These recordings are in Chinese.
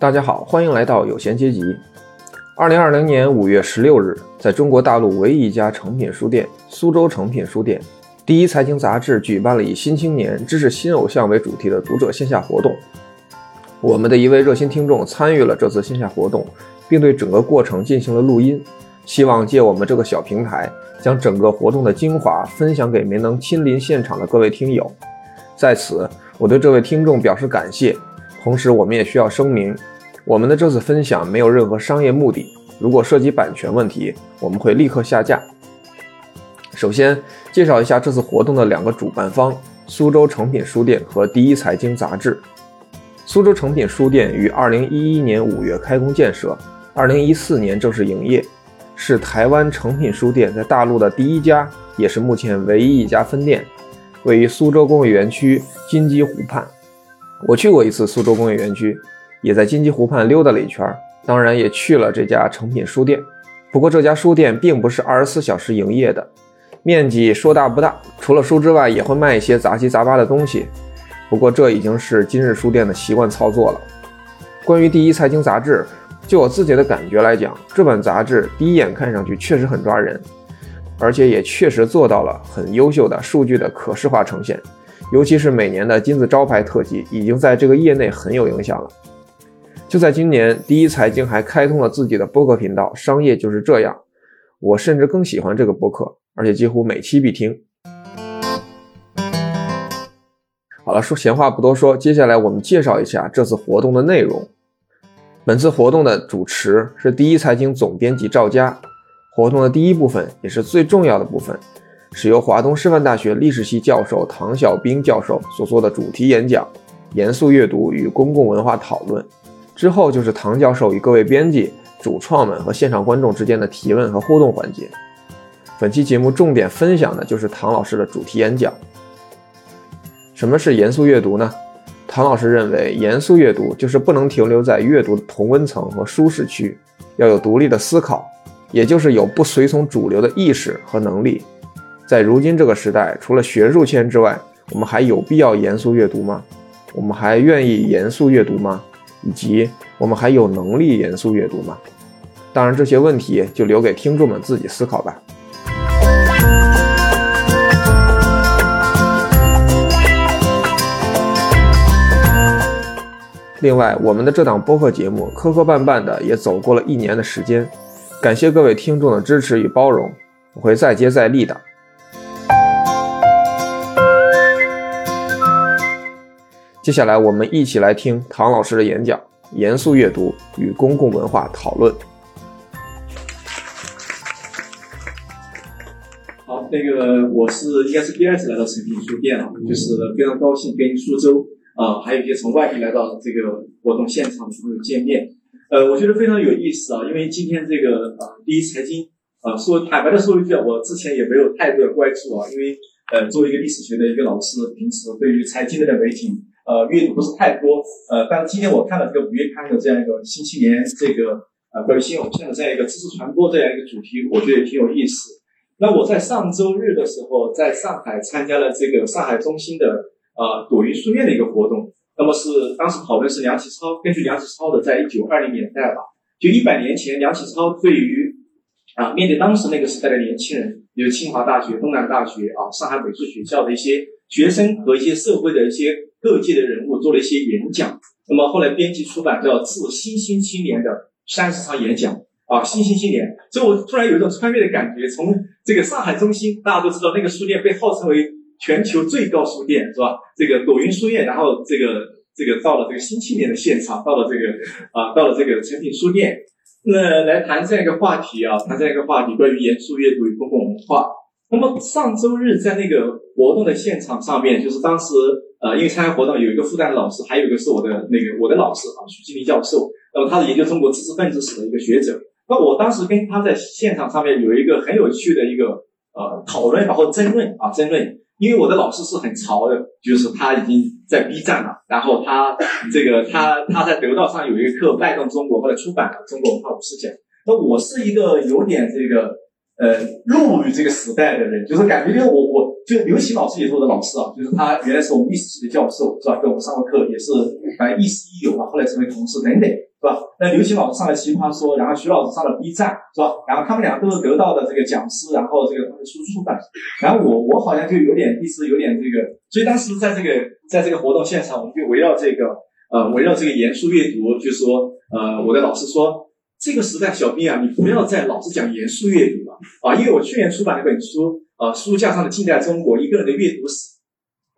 大家好，欢迎来到有闲阶级。二零二零年五月十六日，在中国大陆唯一一家诚品书店——苏州诚品书店，第一财经杂志举办了以“新青年知识新偶像”为主题的读者线下活动。我们的一位热心听众参与了这次线下活动，并对整个过程进行了录音，希望借我们这个小平台，将整个活动的精华分享给没能亲临现场的各位听友。在此，我对这位听众表示感谢。同时，我们也需要声明，我们的这次分享没有任何商业目的。如果涉及版权问题，我们会立刻下架。首先，介绍一下这次活动的两个主办方：苏州诚品书店和第一财经杂志。苏州诚品书店于2011年5月开工建设，2014年正式营业，是台湾诚品书店在大陆的第一家，也是目前唯一一家分店，位于苏州工业园区金鸡湖畔。我去过一次苏州工业园区，也在金鸡湖畔溜达了一圈，当然也去了这家诚品书店。不过这家书店并不是二十四小时营业的，面积说大不大，除了书之外，也会卖一些杂七杂八的东西。不过这已经是今日书店的习惯操作了。关于第一财经杂志，就我自己的感觉来讲，这本杂志第一眼看上去确实很抓人，而且也确实做到了很优秀的数据的可视化呈现。尤其是每年的金字招牌特辑，已经在这个业内很有影响了。就在今年，第一财经还开通了自己的播客频道“商业就是这样”，我甚至更喜欢这个播客，而且几乎每期必听。好了，说闲话不多说，接下来我们介绍一下这次活动的内容。本次活动的主持是第一财经总编辑赵佳。活动的第一部分也是最重要的部分。是由华东师范大学历史系教授唐小兵教授所做的主题演讲《严肃阅读与公共文化讨论》，之后就是唐教授与各位编辑、主创们和现场观众之间的提问和互动环节。本期节目重点分享的就是唐老师的主题演讲。什么是严肃阅读呢？唐老师认为，严肃阅读就是不能停留在阅读的同温层和舒适区，要有独立的思考，也就是有不随从主流的意识和能力。在如今这个时代，除了学术圈之外，我们还有必要严肃阅读吗？我们还愿意严肃阅读吗？以及我们还有能力严肃阅读吗？当然，这些问题就留给听众们自己思考吧。另外，我们的这档播客节目磕磕绊绊的也走过了一年的时间，感谢各位听众的支持与包容，我会再接再厉的。接下来，我们一起来听唐老师的演讲《严肃阅读与公共文化讨论》。好，那个我是应该是第二次来到诚品书店了，就是非常高兴跟苏州啊，还有一些从外地来到这个活动现场的朋友见面。呃，我觉得非常有意思啊，因为今天这个啊，第一财经啊，说坦白的说一句，我之前也没有太多的关注啊，因为呃，作为一个历史学的一个老师，平时对于财经类的媒体。呃，阅读不是太多，呃，但是今天我看了这个五月刊的这样一个新青年这个呃关于新偶像的这样一个知识传播这样一个主题，我觉得也挺有意思。那我在上周日的时候，在上海参加了这个上海中心的呃朵云书院的一个活动，那么是当时讨论是梁启超，根据梁启超的在一九二零年代吧，就一百年前，梁启超对于啊面对当时那个时代的年轻人，比如清华大学、东南大学啊、上海美术学校的一些学生和一些社会的一些。各界的人物做了一些演讲，那么后来编辑出版叫《致新兴青年的三十场演讲》啊，新兴青年，所以我突然有一种穿越的感觉，从这个上海中心，大家都知道那个书店被号称为全球最高书店，是吧？这个朵云书院，然后这个这个到了这个新青年的现场，到了这个啊，到了这个诚品书店，那来谈这样一个话题啊，谈这样一个话题，关于严肃阅读与公共文化。那么上周日在那个活动的现场上面，就是当时。呃，因为参加活动有一个复旦的老师，还有一个是我的那个我的老师啊，徐金林教授。那么他是研究中国知识分子史的一个学者。那我当时跟他在现场上面有一个很有趣的一个呃讨论，然后争论啊争论。因为我的老师是很潮的，就是他已经在 B 站了，然后他这个他他在得道上有一个课《脉动中国》，后来出版了《中国文化五十讲》。那我是一个有点这个呃入于这个时代的人，就是感觉就是我我就刘琦老师也是我的老师啊，就是他原来是我们历史系的教授是吧？给我们上过课，也是反正亦师亦友嘛，后来成为同事等等是吧？那刘琦老师上了奇葩说，然后徐老师上了 B 站是吧？然后他们俩都是得到的这个讲师，然后这个输出版，然后我我好像就有点一直有点这个，所以当时在这个在这个活动现场，我们就围绕这个呃围绕这个严肃阅读，就说呃我的老师说。这个时代，小兵啊，你不要再老是讲严肃阅读了啊！因为我去年出版了一本书，呃，书架上的近代中国一个人的阅读史。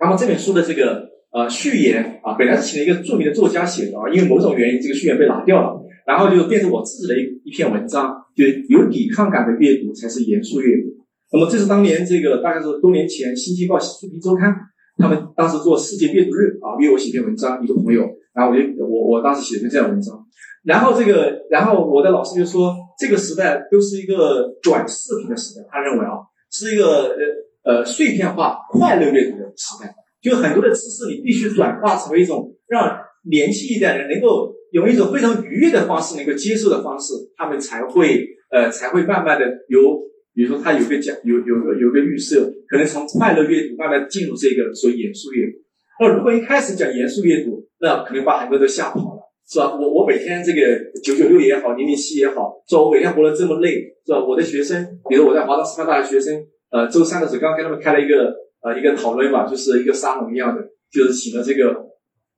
那么这本书的这个呃序言啊，本来是请了一个著名的作家写的啊，因为某种原因，这个序言被拿掉了，然后就变成我自己的一一篇文章，就有抵抗感的阅读才是严肃阅读。那么这是当年这个大概是多年前，《新京报》书评周刊他们当时做世界阅读日啊，约我写篇文章，一个朋友，然后我就我我当时写的这样文章。然后这个，然后我的老师就说，这个时代都是一个短视频的时代。他认为啊，是一个呃呃碎片化、快乐阅读的时代。就很多的知识，你必须转化成为一种让年轻一代人能够用一种非常愉悦的方式能够接受的方式，他们才会呃才会慢慢的由，比如说他有个讲有有个有个预设，可能从快乐阅读慢慢进入这个所严肃阅读。那如果一开始讲严肃阅读，那可能把很多都吓跑了。是吧？我我每天这个九九六也好，零零七也好，是吧？我每天活得这么累，是吧？我的学生，比如我在华东师范大学学生，呃，周三的时候刚跟他们开了一个呃一个讨论嘛，就是一个沙龙一样的，就是请了这个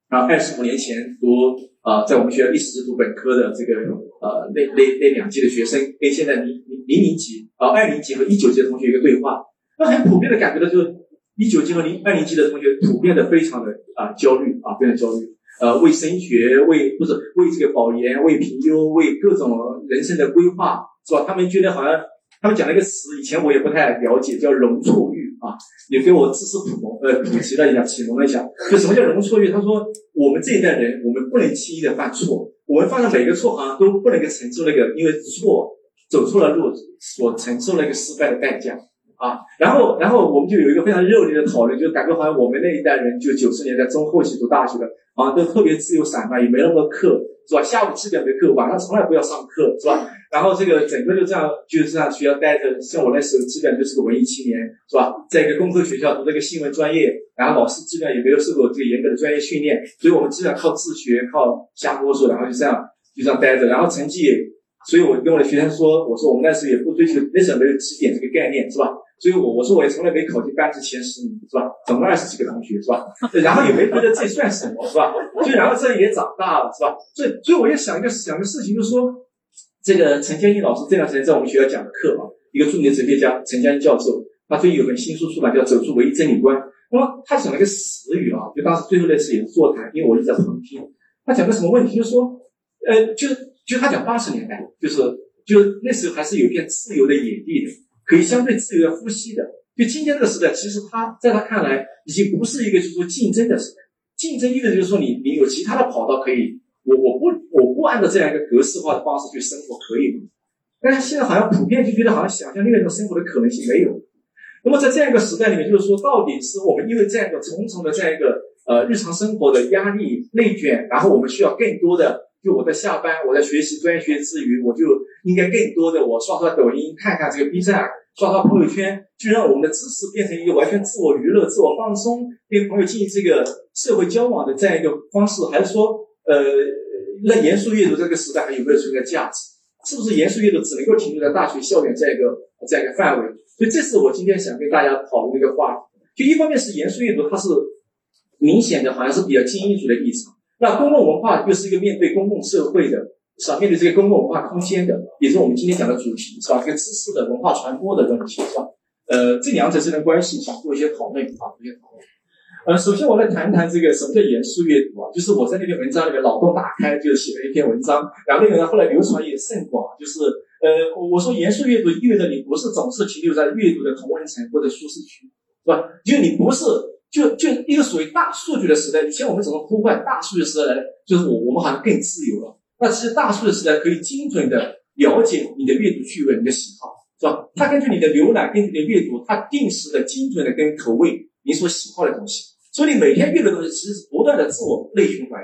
啊二十五年前读啊在我们学校历史读本科的这个呃那那那两届的学生，跟现在零零零零级啊二零级和一九级的同学一个对话，那很普遍的感觉到就是一九级和零二零级的同学普遍的非常的啊焦虑啊非常焦虑。呃，为升学，为不是为这个保研，为评优，为各种人生的规划，是吧？他们觉得好像他们讲了一个词，以前我也不太了解，叫容错率啊。也给我知识普蒙呃普及了一下，启蒙了一下。就什么叫容错率？他说我们这一代人，我们不能轻易的犯错，我们犯的每个错好像都不能够承受那个因为错走错了路所承受那个失败的代价。啊，然后，然后我们就有一个非常热烈的讨论，就感觉好像我们那一代人，就九十年代中后期读大学的，啊，都特别自由散漫，也没那么多课，是吧？下午七点没课，晚上从来不要上课，是吧？然后这个整个就这样，就是这样学校待着。像我那时候，基本就是个文艺青年，是吧？在一个工科学校读这个新闻专业，然后老师基本上也没有受过这个严格的专业训练，所以我们基本上靠自学，靠瞎摸索，然后就这样就这样待着，然后成绩，所以我跟我的学生说，我说我们那时候也不追求，那时候没有起点这个概念，是吧？所以，我我说我也从来没考进班级前十名，是吧？总共二十几个同学，是吧？然后也没觉得这算什么，是吧？就然后这也长大了，是吧？所以，所以我就想一个想个事情，就是说，这个陈建英老师这段时间在我们学校讲的课啊，一个著名的哲学家陈江教授，他最近有本新书出版，叫《走出唯一真理观》。那么他讲了一个词语啊，就当时最后那次也是座谈，因为我一直在旁听。他讲个什么问题？就是说，呃，就是就他讲八十年代，就是就那时候还是有一片自由的野地的。可以相对自由的呼吸的，就今天这个时代，其实他在他看来已经不是一个就是说竞争的时代。竞争意味着就是说你你有其他的跑道可以，我我不我不按照这样一个格式化的方式去生活可以吗？但是现在好像普遍就觉得好像想象另外一种生活的可能性没有。那么在这样一个时代里面，就是说到底是我们因为这样一个重重的这样一个呃日常生活的压力内卷，然后我们需要更多的。就我在下班，我在学习专业学之余，我就应该更多的我刷刷抖音，看看这个 B 站，刷刷朋友圈，就让我们的知识变成一个完全自我娱乐、自我放松，跟朋友进行这个社会交往的这样一个方式，还是说，呃，那严肃阅读这个时代还有没有存在价值？是不是严肃阅读只能够停留在大学校园这样一个这样一个范围？所以，这是我今天想跟大家讨论的一个话题。就一方面是严肃阅读，它是明显的，好像是比较精英主义的立场。那公共文化又是一个面对公共社会的，是吧？面对这个公共文化空间的，也是我们今天讲的主题，是吧？这个知识的文化传播的问题，是吧？呃，这两者之间的关系，想做一些讨论啊，做一些讨论。呃，首先我来谈谈这个什么叫严肃阅读啊？就是我在那篇文章里面脑洞大开，就写了一篇文章，然后那个呢后来流传也甚广，就是呃，我说严肃阅读意味着你不是总是停留在阅读的同温层或者舒适区，是吧？就你不是。就就一个属于大数据的时代，以前我们怎么呼唤大数据时代呢？就是我我们好像更自由了。那其实大数据时代可以精准的了解你的阅读趣味、你的喜好，是吧？它根据你的浏览、根据你的阅读，它定时的精准的跟口味你所喜好的东西。所以你每天阅读的东西其实是不断的自我内循环，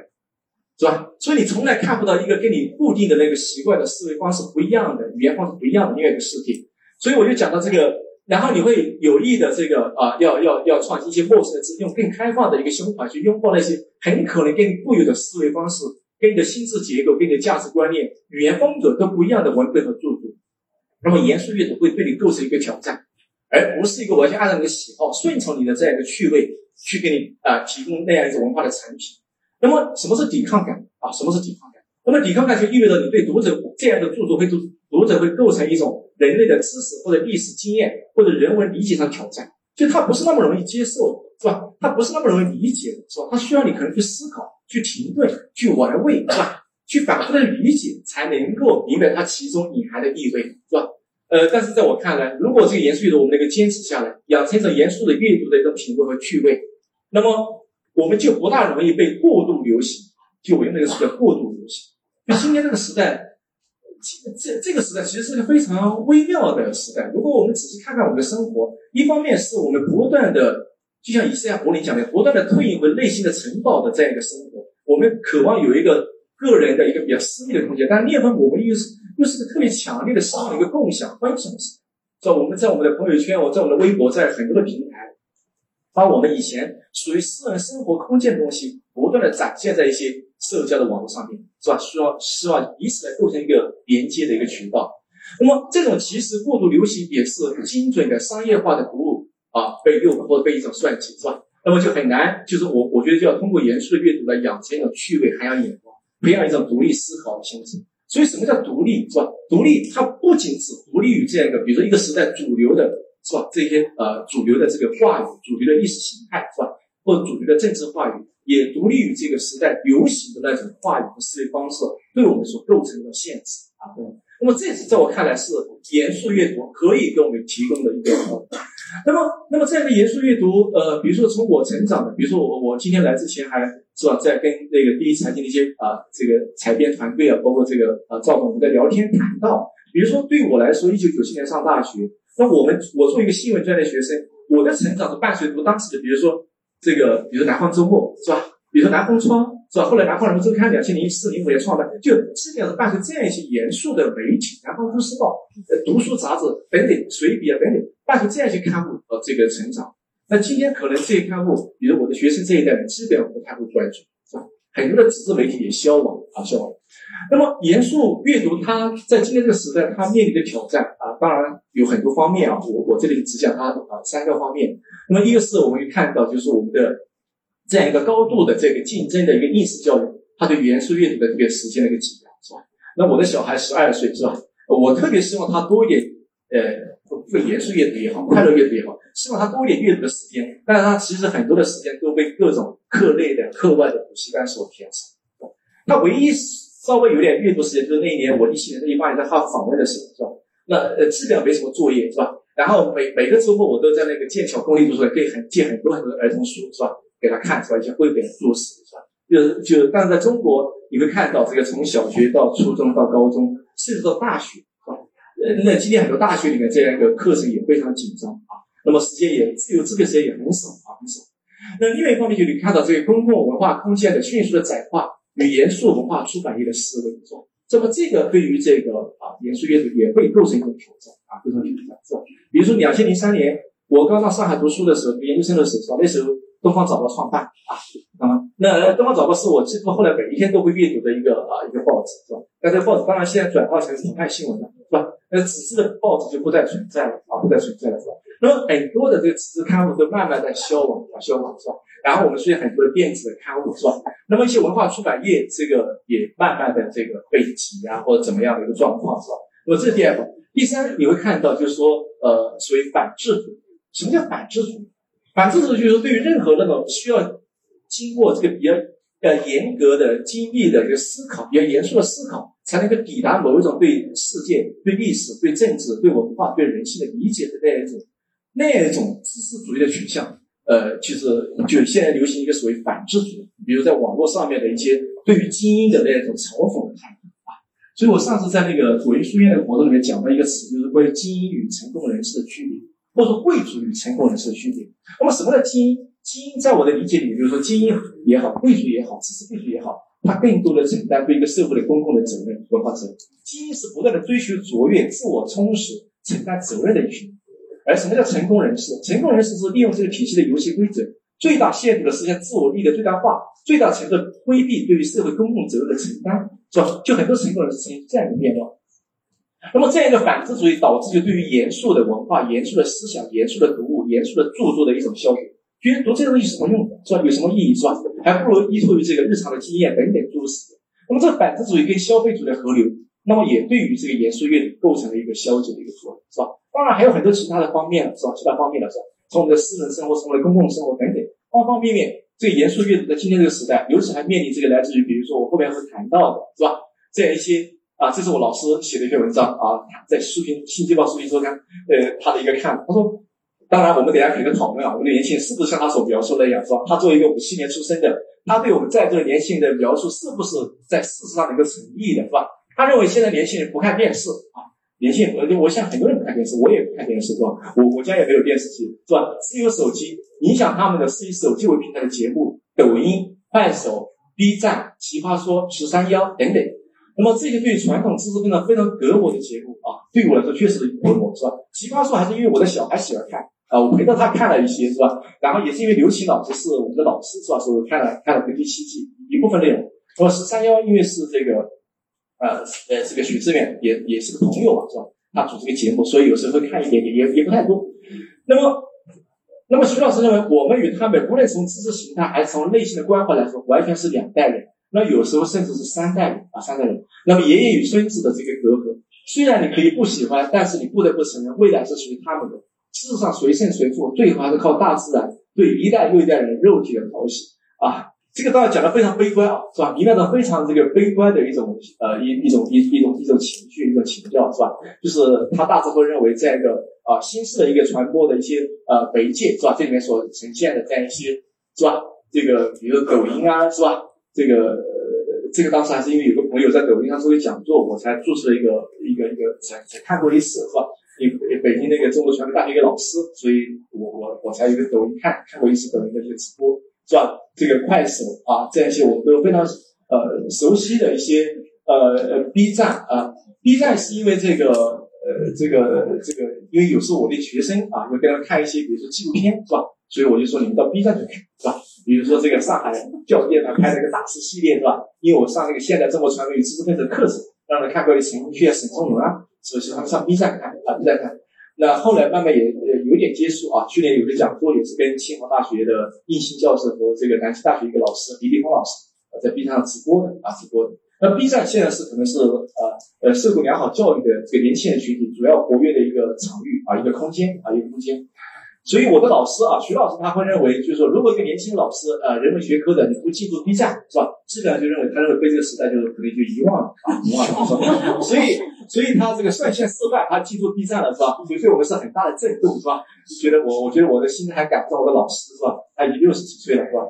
是吧？所以你从来看不到一个跟你固定的那个习惯的思维方式不一样的、语言方式不一样的另外一个世界。所以我就讲到这个，然后你会有意的这个啊，要要要创新一些陌生的字，用更开放的一个胸怀去拥抱那些很可能跟固有的思维方式、跟你的心智结构、跟你的价值观念、语言风格都不一样的文本和著作。那么严肃阅读会对你构成一个挑战，而不是一个完全按照你的喜好、顺从你的这样一个趣味去给你啊提供那样一种文化的产品。那么什么是抵抗感啊？什么是抵抗感？那么抵抗感就意味着你对读者这样的著作会做读者会构成一种人类的知识或者历史经验或者人文理解上挑战，就它不是那么容易接受，是吧？它不是那么容易理解，是吧？它需要你可能去思考、去停顿、去玩味，是吧？去反复的理解，才能够明白它其中隐含的意味，是吧？呃，但是在我看来，如果这个严肃阅读我们能够坚持下来，养成一种严肃的阅读的一种品味和趣味，那么我们就不大容易被过度流行，就我用那个词叫过度流行。就今天这个时代，这这个时代其实是个非常微妙的时代。如果我们仔细看看我们的生活，一方面是我们不断的，就像以赛亚柏林讲的，不断的退隐回内心的城堡的这样一个生活，我们渴望有一个个人的一个比较私密的空间，但另一方面我们又是。又是个特别强烈的希望的一个共享分享式，在我们在我们的朋友圈，我在我们的微博，在很多的平台，把我们以前属于私人生活空间的东西，不断的展现在一些社交的网络上面，是吧？需要希望以此来构成一个连接的一个渠道。那么这种其实过度流行也是精准的商业化的服务啊，被诱惑或者被一种算计，是吧？那么就很难，就是我我觉得就要通过严肃的阅读来养成一种趣味、涵养眼光，培养一种独立思考的心智。所以，什么叫独立，是吧？独立，它不仅是独立于这样一个，比如说一个时代主流的，是吧？这些呃主流的这个话语、主流的意识形态，是吧？或者主流的政治话语，也独立于这个时代流行的那种话语和思维方式对我们所构成的限制啊。那么，这是在我看来是严肃阅读可以给我们提供的一个。那么，那么这样的严肃阅读，呃，比如说从我成长的，比如说我我今天来之前还。是吧？在跟那个第一财经的一些啊，这个采编团队啊，包括这个啊赵总，我们在聊天谈到，比如说对我来说，一九九七年上大学，那我们我作为一个新闻专业的学生，我的成长是伴随着当时的，比如说这个，比如南方周末是吧？比如说南风窗是吧？后来南方人物周刊两千零四零五年创办，就基本上伴随这样一些严肃的媒体，南方都市报、呃读书杂志等等，随笔啊等等，伴随这样一些刊物呃这个成长。那今天可能这些刊物，比如我的学生这一代人，基本上不太会关注，是吧？很多的纸质媒体也消亡啊，消亡。那么严肃阅读，它在今天这个时代，它面临的挑战啊，当然有很多方面啊。我我这里只讲它啊三个方面。那么一个是我们看到，就是我们的这样一个高度的这个竞争的一个应试教育，它对严肃阅读的这个时间的一个挤压，是吧？那我的小孩十二岁，是吧？我特别希望他多一点，呃。这个严肃阅读也好，快乐阅读也好，希望他多一点阅读的时间。但是他其实很多的时间都被各种课内的、课外的补习班所填充。他唯一稍微有点阅读时间，就是那一年我一七年、一八年在哈佛访问的时候，是吧？那呃，基本上没什么作业，是吧？然后每每个周末我都在那个剑桥公立图书馆可以很借很多很多儿童书，是吧？给他看，是吧？一些绘本注释，是吧？就是就，但是在中国你会看到这个从小学到初中到高中，甚至到大学。呃，那今天很多大学里面这样一个课程也非常紧张啊，那么时间也自由支配时间也很少啊，很少。那另外一方面，就你看到这个公共文化空间的迅速的窄化与严肃文化出版业的思维，是吧？这么这个对于这个啊严肃阅读也会构成一种挑战啊，构成挑战是吧？比如说两千零三年我刚到上海读书的时候，读研究生的时候，那时候东方早报创办啊，啊，那东方早报是我几乎后来每一天都会阅读的一个啊一个报纸，是吧？那这个报纸当然现在转化成澎湃新闻了，是吧？那纸质的报纸就不再存在了啊，不再存在了是吧？那么很多的这个纸质刊物都慢慢在消亡啊，消亡是吧？然后我们出现很多的电子的刊物是吧？那么一些文化出版业这个也慢慢的这个被挤压或者怎么样的一个状况是吧？那么这是第二个，第三你会看到就是说呃，属于反制度。什么叫反制度？反制度就是对于任何那种需要经过这个比较呃严格的、精密的这个思考、比较严肃的思考。才能够抵达某一种对世界、对历史、对政治、对文化、对人性的理解的那样一种、那种知识主义的取向。呃，其实就现在流行一个所谓反智主义，比如在网络上面的一些对于精英的那种嘲讽的态度啊。所以我上次在那个左翼书院的活动里面讲到一个词，就是关于精英与成功人士的区别，或者说贵族与成功人士的区别。那么什么叫精英？精英在我的理解里，比如说精英也好，贵族也好，知识贵族也好。他更多的承担对一个社会的公共的责任、文化责任。精英是不断的追求卓越、自我充实、承担责任的一群。而什么叫成功人士？成功人士是利用这个体系的游戏规则，最大限度的实现自我利益的最大化，最大程度的规避对于社会公共责任的承担，是吧？就很多成功人士呈现这样一个面貌。那么这样一个反智主义导致就对于严肃的文化、严肃的思想、严肃的读物、严肃的著作的一种消解，觉得读这个东西有什么用？是吧？有什么意义？是吧？还不如依托于这个日常的经验等等诸如此。那么这个反智主义跟消费主义的合流，那么也对于这个严肃阅读构成了一个消解的一个作用，是吧？当然还有很多其他的方面，是吧？其他方面的是吧？从我们的私人生活，从我们的公共生活等等方方面面，这严肃阅读在今天这个时代，尤其还面临这个来自于，比如说我后面会谈到的，是吧？这样一些啊，这是我老师写的一篇文章啊，在书评《新京报》书评周刊，呃，他的一个看法，他说，当然我们等下肯定讨论啊，我们的年轻人是不是像他所描述的那样，是吧？他作为一个五七年出生的，他对我们在座的年轻人的描述是不是在事实上能够成立的，是吧？他认为现在年轻人不看电视啊。年轻人，我想很多人不看电视，我也不看电视，是吧？我我家也没有电视机，是吧？只有手机，影响他们的是以手机为平台的节目，抖音、快手、B 站、奇葩说、十三幺等等。那么这些对传统知识分子非常隔膜的节目啊，对我来说确实隔膜，是吧？奇葩说还是因为我的小孩喜欢看啊，我陪着他看了一些，是吧？然后也是因为刘琦老师是我们的老师，是吧？所以我看了看了第七季一部分内容。那么十三幺因为是这个。呃呃，这个许志远也也是个朋友嘛，是吧？他主这个节目，所以有时候会看一点点，也也不太多。那么，那么徐老师认为，我们与他们无论从知识形态还是从内心的关怀来说，完全是两代人。那有时候甚至是三代人啊，三代人。那么爷爷与孙子的这个隔阂，虽然你可以不喜欢，但是你不得不承认，未来是属于他们的。事实上，谁胜谁负，最后还是靠大自然对一代又一代人肉体的讨喜啊。这个当然讲的非常悲观啊，是吧？弥漫着非常这个悲观的一种呃一一种一一种一种情绪一种情调，是吧？就是他大致会认为这样一个啊新式的一个传播的一些呃媒介，是吧？这里面所呈现的这样一些，是吧？这个比如抖音啊，是吧？这个这个当时还是因为有个朋友在抖音上做讲座，我才注册一个一个一个才才看过一次，是吧？北北京那个中国传媒大学一个老师，所以我我我才有个抖音看看过一次抖音的这个直播。是吧？这个快手啊，这样一些我们都非常呃熟悉的一些呃 B 站啊，B 站是因为这个呃这个这个，因为有时候我的学生啊，会跟他看一些，比如说纪录片，是吧？所以我就说你们到 B 站去看，是吧？比如说这个上海教练他拍了一个大师系列，是吧？因为我上那个现代中国传媒与知识分子课程，让他看过的陈寅恪、沈从文啊，所以他们上 B 站看啊，B 站看。那后来慢慢也呃有点接触啊，去年有个讲座也是跟清华大学的应星教授和这个南京大学一个老师李立峰老师啊在 B 站上直播的啊直播的。那 B 站现在是可能是呃呃受过良好教育的这个年轻人群体主要活跃的一个场域啊一个空间啊一个空间。所以我的老师啊，徐老师他会认为，就是说，如果一个年轻老师，呃，人文学科的，你不进入 B 站，是吧？基本上就认为他认为被这个时代就是可能就遗忘了啊，遗忘了，是吧？所以，所以他这个率先失败，他进入 B 站了，是吧？所以对我们是很大的震动，是吧？觉得我，我觉得我的心还赶不上我的老师，是吧？他已经六十几岁了，是吧？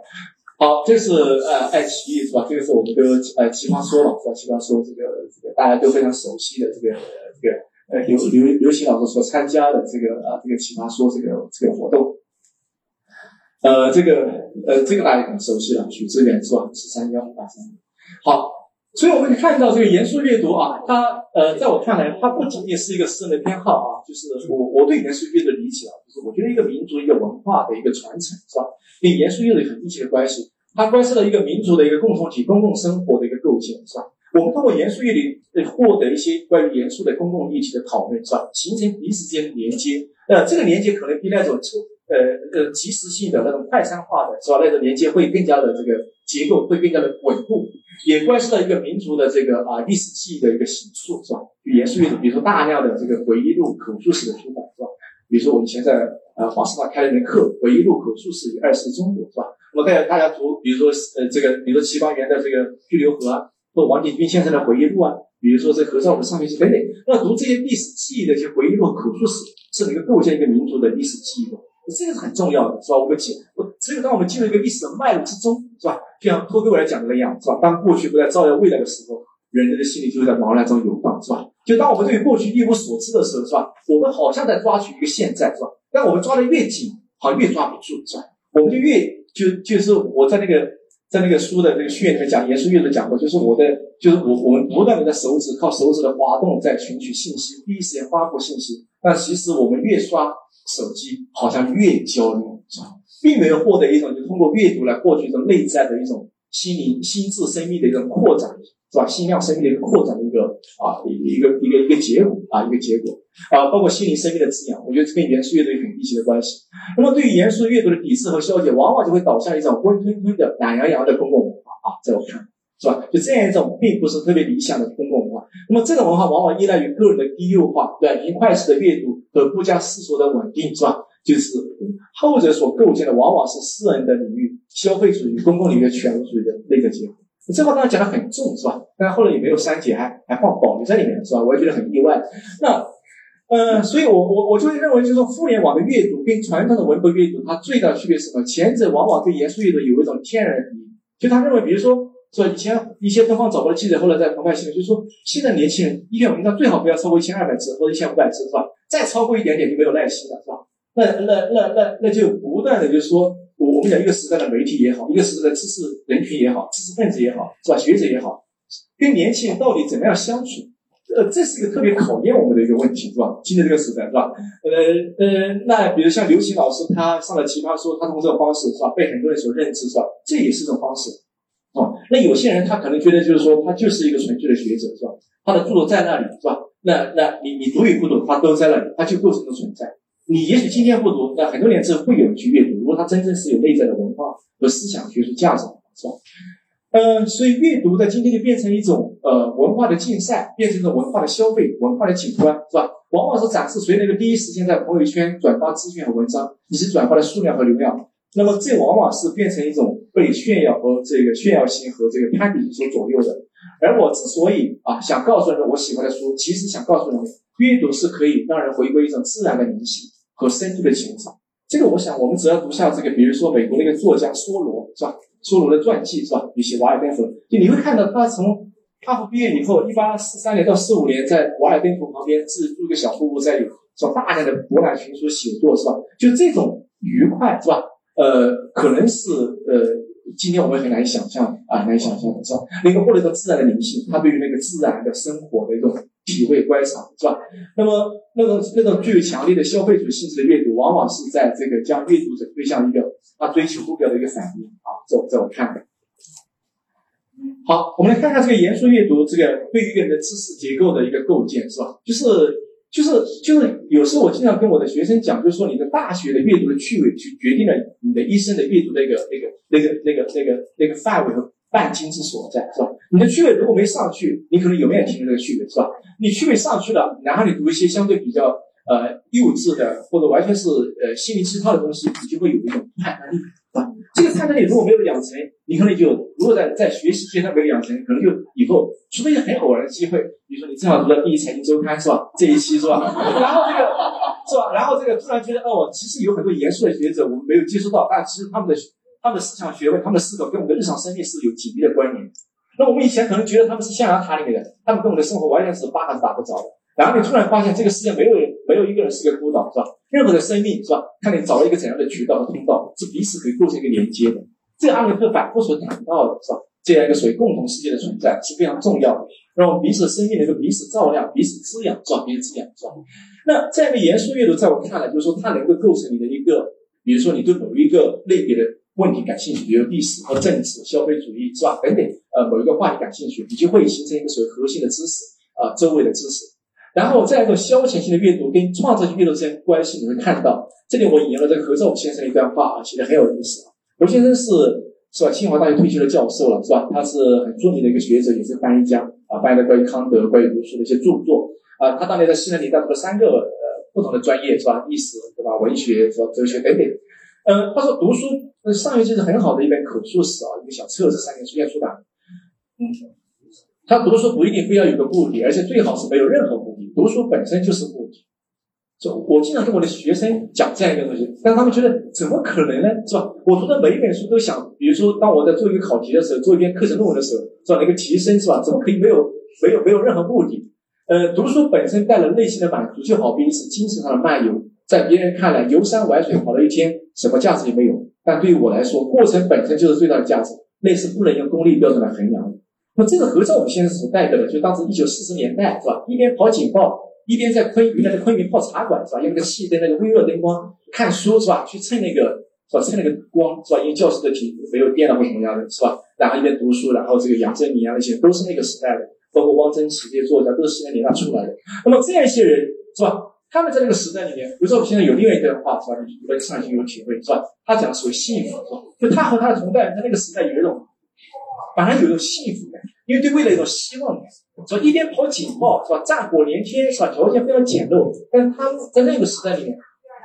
好，这是呃爱奇艺，是吧？这个是我们的呃奇葩说了，是吧？奇葩说这个这个大家都非常熟悉的这个这个。呃，刘刘刘琦老师所参加的这个啊，这个奇葩说这个这个活动，呃，这个呃，这个大家很熟悉了，许志远是吧？十三幺八三。好，所以我们看到这个严肃阅读啊，它呃，在我看来，它不仅仅是一个私人的偏好啊，就是我我对严肃阅读的理解啊，就是我觉得一个民族一个文化的一个传承是吧，跟严肃阅读很密切的关系，它关系到一个民族的一个共同体、公共生活的一个构建是吧？我们通过严肃阅读，获得一些关于严肃的公共议题的讨论，是吧？形成彼此间的连接。呃，这个连接可能比那种抽呃呃即时性的那种快餐化的，是吧？那种连接会更加的这个结构会更加的稳固，也关系到一个民族的这个啊历史记忆的一个形塑，是吧？就严肃阅读，比如说大量的这个回忆录、口述史的出版，是吧？比如说我们以前在呃华师大开了一门课，回忆录口述史与二次中国，是吧？我带大家读，比如说呃这个，比如说齐邦媛的这个居留河啊。王鼎钧先生的回忆录啊，比如说这何兆武上学期等等，那读这些历史记忆的一些回忆录、口述史，是能够构建一个民族的历史记忆的，这个是很重要的，是吧？我们进，只有当我们进入一个历史的脉络之中，是吧？就像托克维尔讲的那样，是吧？当过去不再照耀未来的时候，人类的心里就在茫然中游荡，是吧？就当我们对于过去一无所知的时候，是吧？我们好像在抓取一个现在，是吧？但我们抓的越紧，好像越抓不住，是吧？我们就越就就是我在那个。在那个书的那个序言里面讲，严肃阅读讲过，就是我的，就是我我们不断的在手指靠手指的滑动在寻取信息，第一时间发布信息，但其实我们越刷手机，好像越焦虑，是吧？并没有获得一种就通过阅读来获取一种内在的一种心灵、心智、生命的一种扩展，是吧？心量生命的一个扩展的一个啊一个一个一个结果啊一个结果啊，包括心灵生命的滋养，我觉得跟严肃阅读有很密切的关系。那么对于严肃阅读的抵制和消解，往往就会导向一种温吞吞的懒洋洋的公共文化啊，在我看。是吧？就这样一种并不是特别理想的公共文化。那么这种文化往往依赖于个人的低幼化、短平快速的阅读和不加思索的稳定，是吧？就是后者所构建的往往是私人的领域、消费主义、公共领域权威主义的那个结合。这话当然讲的很重，是吧？但后来也没有删减，还还放保留在里面，是吧？我也觉得很意外。那，呃，所以我我我就会认为，就是说，互联网的阅读跟传统的文本阅读，它最大的区别是什么？前者往往对严肃阅读有一种天然的敌意，就他认为，比如说。说以前一些东方早报的记者后来在澎湃新闻就说，现在年轻人一篇文章最好不要超过一千二百字或者一千五百字，是吧？再超过一点点就没有耐心了，是吧？那那那那那就不断的就是说，我我们讲一个时代的媒体也好，一个时代的知识人群也好，知识分子也好，是吧？学者也好，跟年轻人到底怎么样相处？呃，这是一个特别考验我们的一个问题，是吧？今天这个时代，是吧？呃呃，那比如像刘擎老师，他上了奇葩说，他通过这个方式，是吧？被很多人所认知，是吧？这也是一种方式。哦，那有些人他可能觉得就是说他就是一个纯粹的学者是吧？他的著作在那里是吧？那那你你读与不读，他都在那里，他就构成了存在。你也许今天不读，那很多年之后会有人去阅读。它真正是有内在的文化和思想学术价值，是吧？嗯，所以阅读的今天就变成一种呃文化的竞赛，变成一种文化的消费、文化的景观，是吧？往往是展示谁能够第一时间在朋友圈转发资讯和文章，以及转发的数量和流量。那么这往往是变成一种被炫耀和这个炫耀性和这个攀比所左右的。而我之所以啊想告诉人们我喜欢的书，其实想告诉人们，阅读是可以让人回归一种自然的灵性和深度的情操。这个我想我们只要读下这个，比如说美国那个作家梭罗是吧？梭罗的传记是吧？比写瓦尔登湖，就你会看到他从哈佛毕业以后，一八四三年到四五年在瓦尔登湖旁边自住一个小木屋，在里做大量的博览群书写作是吧？就这种愉快是吧？呃，可能是呃，今天我们很难想象啊，难以想象的是吧？能够获得一种自然的灵性，他对于那个自然的生活的一种体会观察，是吧？那么那种那种具有强烈的消费主义性质的阅读，往往是在这个将阅读者推向一个他追求目标的一个反应啊，这这我看。好，我们来看看这个严肃阅读这个对于一个人的知识结构的一个构建，是吧？就是。就是就是，有时候我经常跟我的学生讲，就是说你的大学的阅读的趣味，去决定了你的一生的阅读的一个那个那个那个那个那个范围和半斤之所在，是吧？你的趣味如果没上去，你可能永远停留这个趣味，是吧？你趣味上去了，然后你读一些相对比较呃幼稚的或者完全是呃心灵鸡汤的东西，你就会有一种判断力。是吧，这个判断力如果没有养成，你可能就如果在在学习阶段没有养成，可能就以后除非是很偶然的机会，比如说你正好读了第一财经周刊是吧？这一期是吧？然后这个是吧？然后这个突然觉得哦，其实有很多严肃的学者我们没有接触到，但其实他们的他们的思想学问、他们的思考跟我们的日常生命是有紧密的关联。那我们以前可能觉得他们是象牙塔里面的，他们跟我们的生活完全是八竿子打不着的。然后你突然发现这个世界没有人，没有一个人是个孤岛，是吧？任何的生命是吧？看你找了一个怎样的渠道和通道，是彼此可以构成一个连接的。这个阿伦特反复所谈到的是吧？这样一个属于共同世界的存在是非常重要的，让我们彼此生命能够彼此照亮、彼此滋养，是吧？彼此滋养，是吧？那这样一个严肃阅读，在我看来，就是说它能够构成你的一个，比如说你对某一个类别的问题感兴趣，比如历史和政治、消费主义，是吧？等等，呃，某一个话题感兴趣，你就会形成一个所谓核心的知识啊，周围的知识。然后这样一个消遣性的阅读跟创造性阅读之间关系，你会看到，这里我引用了这个何兆武先生的一段话啊，写的很有意思啊。何先生是是吧，清华大学退休的教授了，是吧？他是很著名的一个学者，也是翻译家啊，翻译了关于康德、关于读书的一些著作啊。他当年在西南联大读了三个呃不同的专业，是吧？历史，对吧？文学，是吧？哲学等等。嗯，他说读书那上一季是很好的一本口述史啊，一个小册子，三年书店出版。嗯。他读书不一定非要有个目的，而且最好是没有任何目的。读书本身就是目的。就我经常跟我的学生讲这样一个东西，但他们觉得怎么可能呢？是吧？我读的每一本书都想，比如说当我在做一个考题的时候，做一篇课程论文的时候，是吧？一个提升，是吧？怎么可以没有没有没有任何目的？呃，读书本身带来内心的满足，就好比一次精神上的漫游，在别人看来游山玩水跑了一天，什么价值也没有。但对于我来说，过程本身就是最大的价值，那是不能用功利标准来衡量的。那这个何兆武先生所代表的，就当时一九四十年代是吧？一边跑警报，一边在昆原来的昆明泡茶馆是吧？用那个细灯那个微弱灯光看书是吧？去蹭那个是吧？蹭那个光是吧？因为教室的体没有电了或什么样的是吧？然后一边读书，然后这个杨振宁啊那些都是那个时代的，包括汪曾祺这些作家都是那年代出来的。那么这样一些人是吧？他们在那个时代里面，比如说我现在有另外一段话是吧？你们上去有体会是吧？他讲的所谓幸福是吧？就他和他的同代人在那个时代有一种，反而有一种幸福感，因为对未来有一种希望感，是吧？一边跑警报是吧？战火连天是吧？条件非常简陋，但是他们在那个时代里面，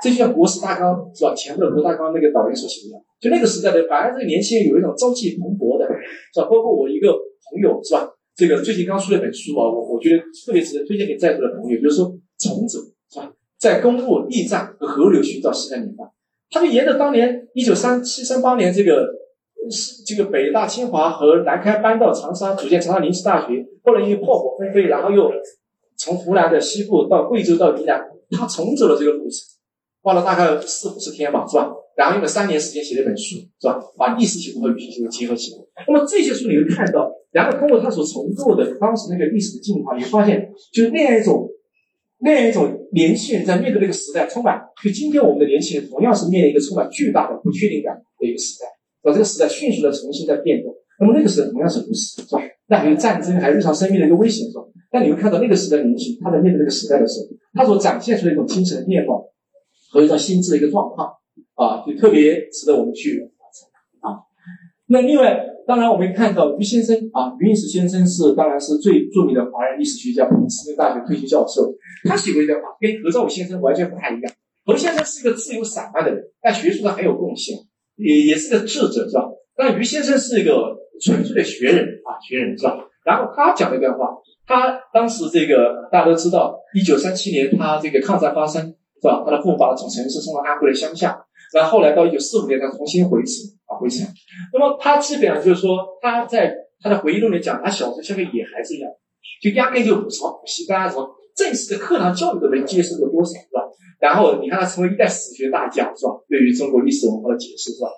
这就像国史大纲是吧？前面的国大纲那个导言所写的，就那个时代的，反而这个年轻人有一种朝气蓬勃的，是吧？包括我一个朋友是吧？这个最近刚出了一本书啊，我我觉得特别值得推荐给在座的朋友，就是说从者。在公路、驿站和河流寻找时代年代，他就沿着当年一九三七、三八年这个是这个北大、清华和南开搬到长沙，组建长沙临时大学。后来因为炮火纷飞，然后又从湖南的西部到贵州到云南，他重走了这个路程，花了大概四五十天吧，是吧？然后用了三年时间写了一本书，是吧？把历史写作和语言结合起来。那么这些书你会看到，然后通过他所重构的当时那个历史的进化，你发现就是那样一种。那样一种年轻人在面对那个时代，充满就今天我们的年轻人同样是面临一个充满巨大的不确定感的一个时代，把这个时代迅速的重新在变动。那么那个时代同样是如此，是吧？那还有战争，还有日常生命的一个危险，是吧？但你会看到那个时代的年轻，他在面对那个时代的时候，他所展现出的一种精神面貌和一种心智的一个状况啊，就特别值得我们去啊。那另外。当然，我们看到于先生啊，于应时先生是当然是最著名的华人历史学家，斯坦大学退休教授。他写过一段话，跟何兆武先生完全不太一样。何先生是一个自由散漫的人，在学术上很有贡献，也也是个智者，是吧？但于先生是一个纯粹的学人啊，学人是吧？然后他讲了一段话，他当时这个大家都知道，一九三七年他这个抗战发生，是吧？他的父母把他从城市送到安徽的乡下，然后后来到一九四五年他重新回城啊。回城，那么他基本上就是说，他在他的回忆录里讲，他小时候像个野孩子一样，就压根就不什么补习班什么正式的课堂教育都没接受过多少，是吧？然后你看他成为一代史学大家，是吧？对于中国历史文化的解释，是吧？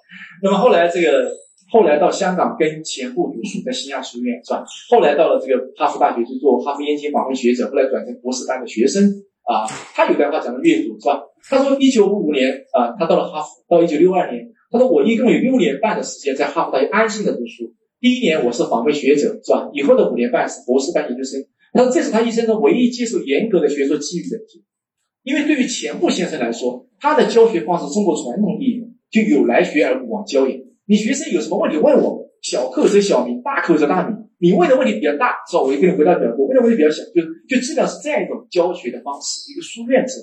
那么后来这个后来到香港跟前夫读书，在新亚书院，是吧？后来到了这个哈佛大学去做哈佛燕京访问学者，后来转成博士班的学生啊。他有段话讲的阅读，是吧？他说一九五五年啊，他到了哈佛，到一九六二年。他说：“我一共有六年半的时间在哈佛大学安心的读书。第一年我是访问学者，是吧？以后的五年半是博士班研究生。那这是他一生中唯一接受严格的学术纪律的。因为对于钱穆先生来说，他的教学方式中国传统意义就有来学而不往教也。你学生有什么问题问我，小扣则小名，大扣则大名。你问的问题比较大，是吧？我就给你回答比较多；问的问题比较小，就就基本上是这样一种教学的方式，一个书院制。”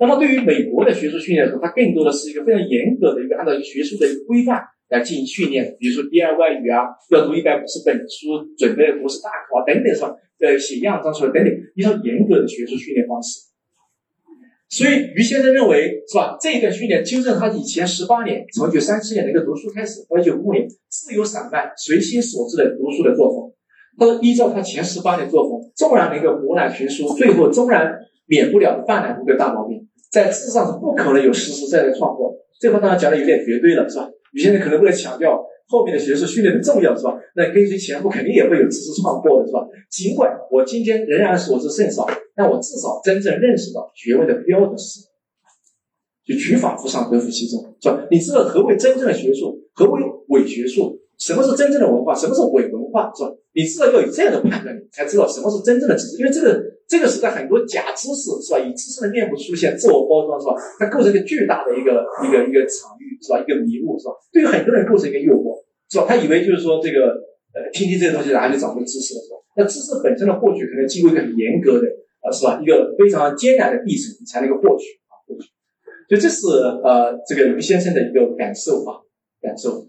那么，对于美国的学术训练来说，它更多的是一个非常严格的一个按照一个学术的一个规范来进行训练。比如说第二外语啊，要读一百五十本书，准备博士大考等等，是吧？呃，写样章出来等等，一套严格的学术训练方式。所以，于先生认为，是吧？这一段训练纠正他以前十八年，从九三七年的一个读书开始，到九五年自由散漫、随心所至的读书的作风。他说，依照他前十八年作风，纵然能够博览群书，最后终然免不了泛滥无的大毛病。在知识上是不可能有实实在在的创作，这话当然讲的有点绝对了，是吧？有些人可能为了强调后面的学术训练的重要，是吧？那跟随前部肯定也会有知识创作的，是吧？尽管我今天仍然所知甚少，但我至少真正认识到学问的标准是，就取法乎上，得乎其中，是吧？你知道何为真正的学术，何为伪学术？什么是真正的文化？什么是伪文化？是吧？你知道要有这样的判断，才知道什么是真正的知识，因为这个。这个时代很多假知识是吧？以知识的面目出现，自我包装是吧？它构成一个巨大的一个一个一个场域是吧？一个迷雾是吧？对于很多人构成一个诱惑是吧？他以为就是说这个呃听听这些东西，然后就掌握知识了是吧？那知识本身的获取可能经过一个很严格的呃是吧？一个非常艰难的历程才能够获取啊获取。所以这是呃这个刘先生的一个感受啊感受。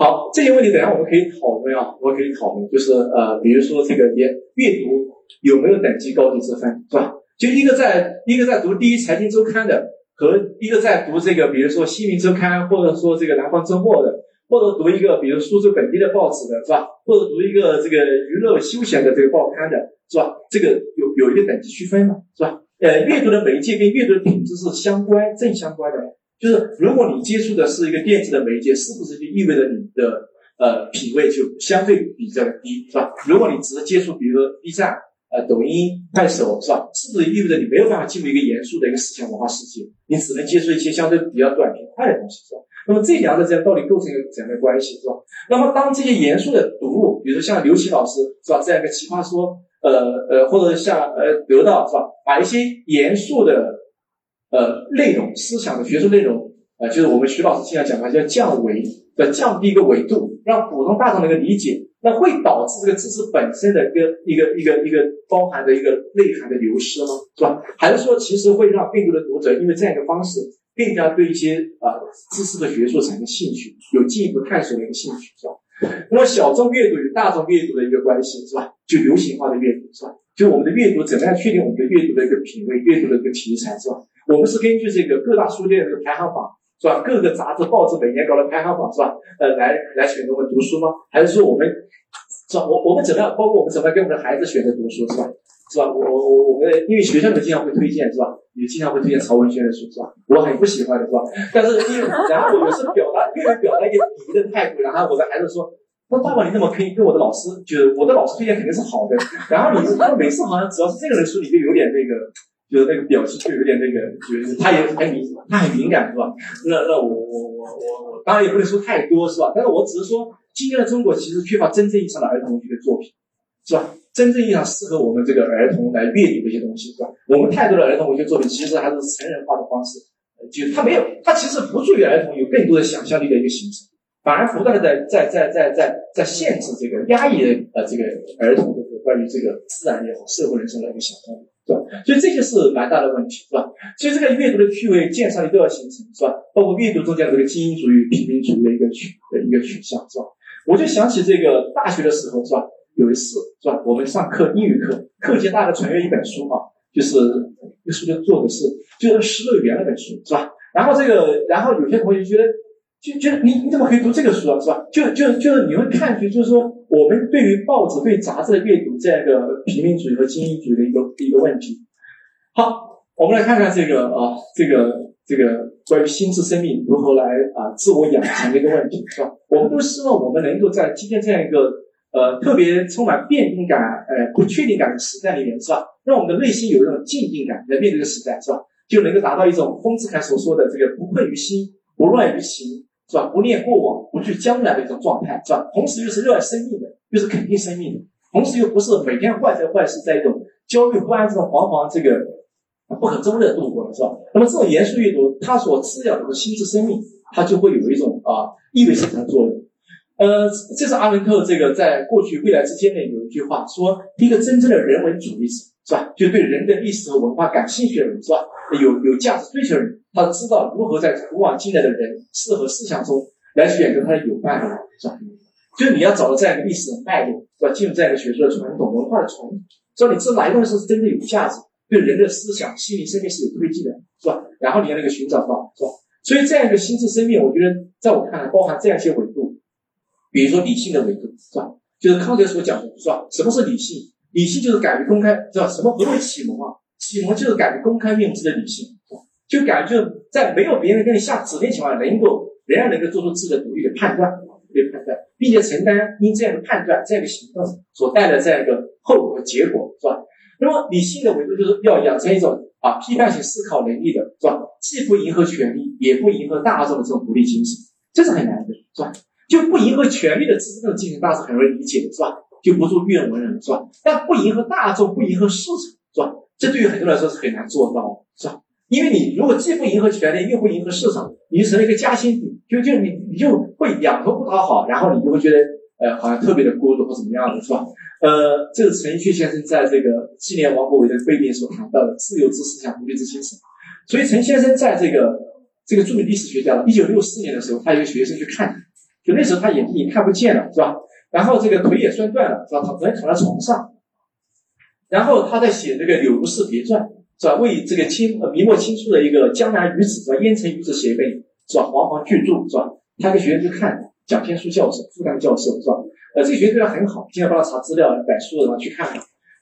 好，这些问题等下我们可以讨论啊，我们可以讨论，就是呃比如说这个阅阅读。有没有等级高低之分，是吧？就一个在一个在读第一财经周刊的，和一个在读这个，比如说西民周刊，或者说这个南方周末的，或者读一个比如苏州本地的报纸的，是吧？或者读一个这个娱乐休闲的这个报刊的，是吧？这个有有一个等级区分嘛，是吧？呃，阅读的媒介跟阅读的品质是相关正相关的，就是如果你接触的是一个电子的媒介，是不是就意味着你的呃品味就相对比较低，是吧？如果你只是接触，比如说 B 站。抖音、快手是吧？是不是意味着你没有办法进入一个严肃的一个思想文化世界？你只能接触一些相对比较短平快的东西是吧？那么这两者之间到底构成一个怎样的关系是吧？那么当这些严肃的读物，比如说像刘琦老师是吧这样一个奇葩说，呃呃，或者像呃得到是吧，把一些严肃的呃内容、思想的学术内容，呃，就是我们徐老师经常讲的叫降维，要降低一个维度，让普通大众能够理解。那会导致这个知识本身的一个一个一个一个包含的一个内涵的流失吗？是吧？还是说其实会让更多的读者因为这样一个方式更加对一些啊知识的学术产生兴趣，有进一步探索的一个兴趣，是吧？那么小众阅读与大众阅读的一个关系，是吧？就流行化的阅读，是吧？就我们的阅读怎么样确定我们的阅读的一个品味、阅读的一个题材，是吧？我们是根据这个各大书店的排行榜，是吧？各个杂志、报纸每年搞的排行榜，是吧？呃，来来选择我们读书吗？还是说我们？是吧？我我们怎么样？包括我们怎么样给我们的孩子选择读书，是吧？是吧？我我我们因为学校里面经常会推荐，是吧？也经常会推荐曹文轩的书，是吧？我很不喜欢的，是吧？但是因为然后我是表达，因为表达一个鄙夷的态度，然后我的孩子说：“那爸爸你怎么可以跟我的老师？就是我的老师推荐肯定是好的。”然后你他每次好像只要是这个人书，你就有点那个，就是那个表情就有点那个，就是他也很敏，他很敏感，是吧？那那我我我我我当然也不能说太多，是吧？但是我只是说。今天的中国其实缺乏真正意义上的儿童文学的作品，是吧？真正意义上适合我们这个儿童来阅读的一些东西，是吧？我们太多的儿童文学作品其实还是成人化的方式，就他没有，他其实不助于儿童有更多的想象力的一个形成，反而不断的在在在在在在限制这个压抑的呃这个儿童的关于这个自然也好、社会人生的一个想象力，是吧？所以这些是蛮大的问题，是吧？所以这个阅读的趣味、鉴赏力都要形成，是吧？包括阅读中间的这个精英主义、平民主义的一个取的一个取向，是吧？我就想起这个大学的时候是吧？有一次是吧？我们上课英语课，课间大家传阅一本书啊，就是这书就做的是就是《失乐园》那本书是吧？然后这个，然后有些同学觉得就觉得你你怎么可以读这个书啊是吧？就就就是你会看出就是说我们对于报纸对杂志的阅读这样一个平民主义和精英主义的一个一个问题。好，我们来看看这个啊这个。这个关于心智生命如何来啊自我养成的一个问题，是吧？我们都希望我们能够在今天这样一个呃特别充满变动感、呃不确定感的时代里面，是吧？让我们的内心有一种静定感来面对这个时代，是吧？就能够达到一种丰子恺所说的这个不困于心、不乱于情，是吧？不念过往、不惧将来的一种状态，是吧？同时又是热爱生命的，又是肯定生命的，同时又不是每天坏在坏事，在一种焦虑不安这种惶惶这个。不可终日度过了，是吧？那么这种严肃阅读，它所滋养的心智生命，它就会有一种啊意味深长的作用。呃，这是阿伦特这个在过去未来之间呢有一句话说，一个真正的人文主义者，是吧？就对人的历史和文化感兴趣的人，是吧？有有价值追求的人，他知道如何在古往今来的人事和思想中来选择他的有伴，是吧？就是你要找到这样一个历史的脉络，是吧？进入这样一个学术的传统、文化的传统，知道你这哪一东西是真正有价值。对人的思想、心灵、生命是有推进的，是吧？然后你要那个寻找到，是吧？所以这样一个心智生命，我觉得在我看来，包含这样一些维度，比如说理性的维度，是吧？就是康德所讲的，是吧？什么是理性？理性就是敢于公开，是吧？什么何为启蒙啊？启蒙就是敢于公开面自的理性，是吧？就感觉在没有别人给你下指令情况下，能够仍然能够做出自己的独立的判断，独立判断，并且承担因这样的判断、这样的行动所带来的这样一个后果和结果，是吧？那么理性的维度就是要养成一种啊批判性思考能力的，是吧？既不迎合权力，也不迎合大众的这种独立精神，这是很难的，是吧？就不迎合权力的知识分子精神，大家是很容易理解的，是吧？就不做愿闻人，是吧？但不迎合大众，不迎合市场，是吧？这对于很多人来说是很难做到的，是吧？因为你如果既不迎合权力，又不迎合市场，你就成了一个夹心饼，就就你你就会两头不讨好，然后你就会觉得呃好像特别的孤独或怎么样的，是吧？呃，这是陈寅恪先生在这个纪念王国维的背面所谈到的自由之思想、独立之精神。所以陈先生在这个这个著名历史学家，一九六四年的时候，他有个学生去看，就那时候他眼睛已经看不见了，是吧？然后这个腿也摔断了，是吧？他只能躺在床上。然后他在写这个《柳如是别传》，是吧？为这个清明末清初的一个江南女子，是吧？烟尘女子写一本，是吧？煌煌巨著，是吧？他给学生去看，蒋天书教授、复旦教授，是吧？呃，这个学生对他很好，经常帮他查资料、买书，然后去看。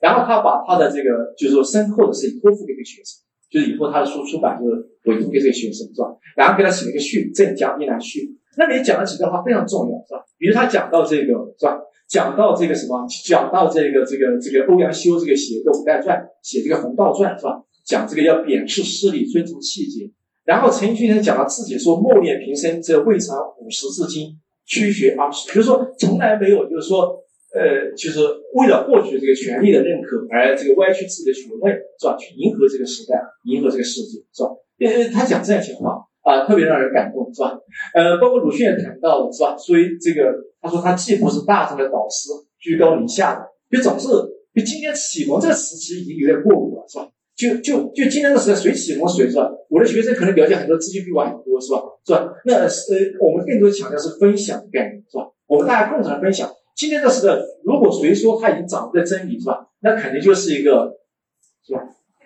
然后他把他的这个，就是说身后的事情托付给这个学生，就是以后他的书出版就是委托给这个学生，是吧？然后给他写了一个序，《镇江一南序》，那你讲了几段话非常重要，是吧？比如他讲到这个，是吧？讲到这个什么，讲到这个这个这个欧阳修这个写个五代传，写这个洪道传是吧？讲这个要贬斥势力，尊重气节。然后陈君先生讲了自己说，默念平生这未尝五十字经，屈学二十，就是说从来没有就是说呃，就是为了获取这个权力的认可而这个歪曲自己的学问是吧？去迎合这个时代，迎合这个世界是吧？呃，他讲这样一些话啊，特别让人感动是吧？呃，包括鲁迅也谈到了是吧？所以这个他说他既不是大众的导师，居高临下的，就总是就今天启蒙这个词其实已经有点过午了是吧？就就就今天的时代，谁启蒙谁是吧？我的学生可能了解很多资讯比我很多是吧？是吧？那是我们更多强调是分享概念是吧？我们大家共同分享。今天的时代，如果谁说他已经掌握了真理是吧？那肯定就是一个是吧？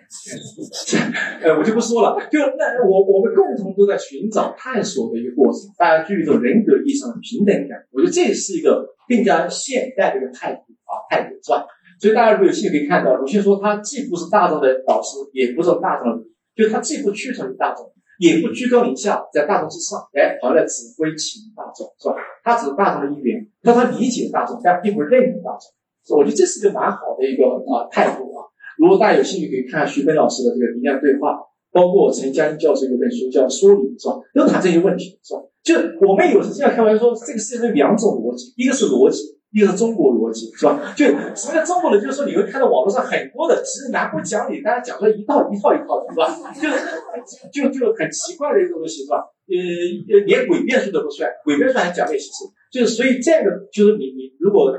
呃，我就不说了。就那我我们共同都在寻找探索的一个过程，大家具有一种人格意义上的平等感。我觉得这是一个更加现代的一个态度啊，态度是吧？所以大家如果有兴趣可以看到，鲁迅说他既不是大众的导师，也不是大众的，就他既不屈从于大众，也不居高临下，在大众之上，哎，好来指挥启蒙大众，是吧？他只是大众的一员，但他理解大众，但并不认同大众。我觉得这是一个蛮好的一个啊态度啊。如果大家有兴趣，可以看徐奔老师的这个名言对话，包括陈嘉映教授有本书叫《说理》，是吧？都谈这些问题，是吧？就我们有时经常开玩笑说，这个世界有两种逻辑，一个是逻辑。一个是中国逻辑，是吧？就什么叫中国逻辑？就是说你会看到网络上很多的，其实南不讲理，大家讲出来一套一套一套的，是吧？就就就很奇怪的一个东西，是吧？呃，连诡辩术都不算，诡辩术还讲那些事，就是所以这个就是你你如果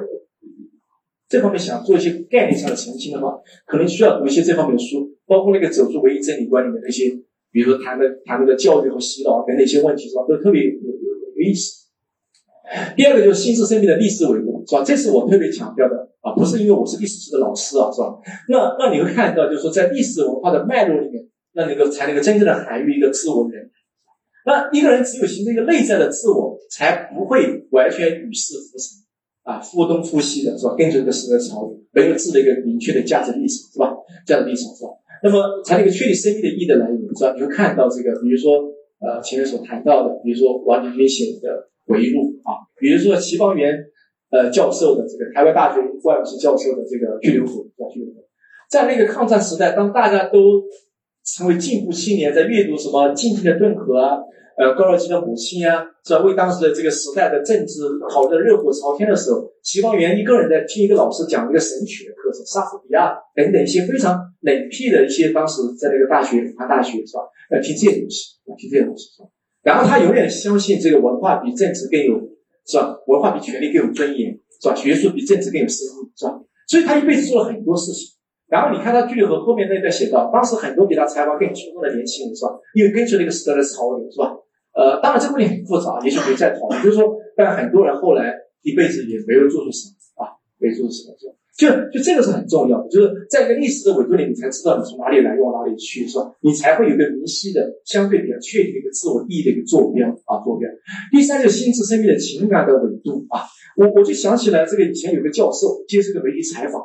这方面想做一些概念上的澄清的话，可能需要读一些这方面的书，包括那个《走出唯一真理观》里面的一些，比如说谈的谈那个教育和洗脑等等一些问题，是吧？都特别有有有意思。第二个就是心智生命的历史维度，是吧？这是我特别强调的啊，不是因为我是历史系的老师啊，是吧？那那你会看到，就是说在历史文化的脉络里面，那那个才能够真正的涵育一个自我人。那一个人只有形成一个内在的自我，才不会完全与世浮沉啊，忽东忽西的是吧？跟随着时代潮流，没有自己的一个明确的价值立场，是吧？价值立场是吧？那么才能够确立生命的意义的来源，是吧？你会看到这个，比如说呃前面所谈到的，比如说王鼎钧写的。回忆录啊，比如说齐方圆呃教授的这个台湾大学外文系教授的这个《巨流河》叫《巨流河》，在那个抗战时代，当大家都成为进步青年，在阅读什么《静静的顿河》啊，呃高尔基的母亲啊，是吧？为当时的这个时代的政治讨论热火朝天的时候，齐方圆一个人在听一个老师讲一个神曲的课程，莎士比亚等等一些非常冷僻的一些当时在那个大学武汉大学是吧？呃，听这些东西，听这些东西是吧？然后他永远相信这个文化比政治更有，是吧？文化比权力更有尊严，是吧？学术比政治更有生命，是吧？所以他一辈子做了很多事情。然后你看他剧和后面那段写到，当时很多比他才华更出众的年轻人，是吧？因为跟随那个时代的潮流，是吧？呃，当然这个问题很复杂，也许可以再讨论。就是说，但很多人后来一辈子也没有做出什么啊，没做出什么。就就这个是很重要的，就是在一个历史的维度里，你才知道你从哪里来，往哪里去，是吧？你才会有个明晰的、相对比较确定的一个自我意义的一个坐标啊，坐标。第三就是心智生命的情感的维度啊，我我就想起来，这个以前有个教授接受个媒体采访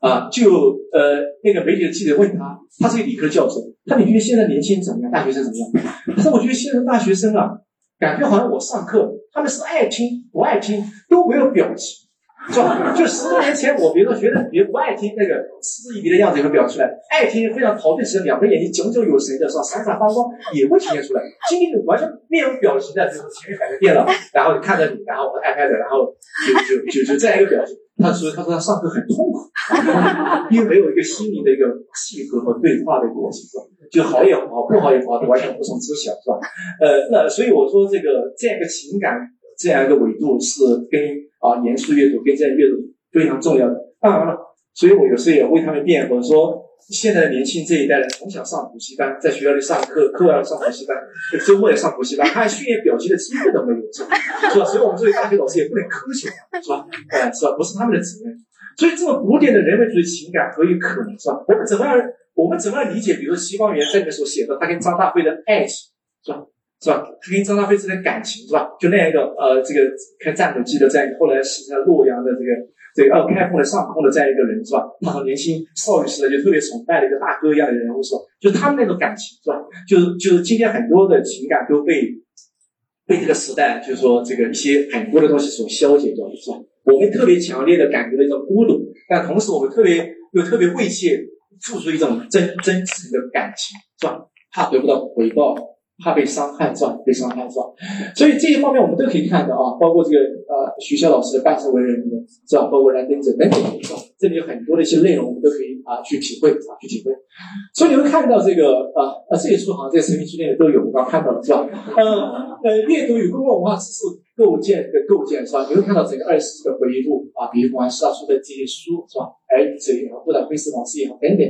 啊，就呃那个媒体的记者问他，他是一个理科教授，那你觉得现在年轻人怎么样？大学生怎么样？可是我觉得现在大学生啊，感觉好像我上课，他们是爱听不爱听都没有表情。是吧？就十多年前，我比如说学生，比如不爱听那个嗤之以鼻的样子也会表出来，爱听非常陶醉时，两个眼睛炯炯有神的是吧？闪闪发光也会体现出来。今天完全面无表情的，就是前面摆个电脑，然后看着你，然后 iPad，然后就就就就这样一个表情。他说他说他上课很痛苦，因为没有一个心灵的一个契合和对话的过程，是吧？就好也好，不好也好，完全无从知晓，是吧？呃，那所以我说这个这样一个情感这样一个维度是跟。啊，严肃阅读跟这样阅读非常重要的。当然了，所以我有时候也为他们辩护，说现在的年轻这一代人从小上补习班，在学校里上课，课外上补习班，周末也上补习班，他训练表情的机会都没有，是吧？所以，我们作为大学老师也不能苛求，是吧？哎，是吧？不是他们的责任。所以，这么古典的人文主义情感何以可能，是吧？我们怎么样？我们怎么样理解？比如说，西方园这里面所写的，他跟张大辉的爱情，是吧？是吧？他跟张大飞之间的感情是吧？就那样一个呃，这个开战斗机的这样，后来死在洛阳的这个这个呃开封的上空的这样一个人是吧？他从年轻少女时代就特别崇拜的一个大哥一样的人物是吧？就他们那种感情是吧？就是就是今天很多的情感都被被这个时代就是说这个一些很多的东西所消解掉，是吧？我们特别强烈的感觉到一种孤独，但同时我们特别又特别畏切付出一种真真诚的感情，是吧？怕得不到回报。怕被伤害是吧？被伤害是吧？所以这些方面我们都可以看到啊，包括这个呃学校老师的半生为人是吧？包括蓝灯者等等是吧？这里有很多的一些内容，我们都可以啊去体会啊去体会。所以你会看到这个啊啊这些书好像在神秘书店里都有，我刚看到了是吧？呃呃，阅读与公共文化知识构建的构建是吧？你会看到整个二十世纪的回忆录啊，比如王师大叔的这些书是吧？哎，这也好，或者菲斯往事也好等等，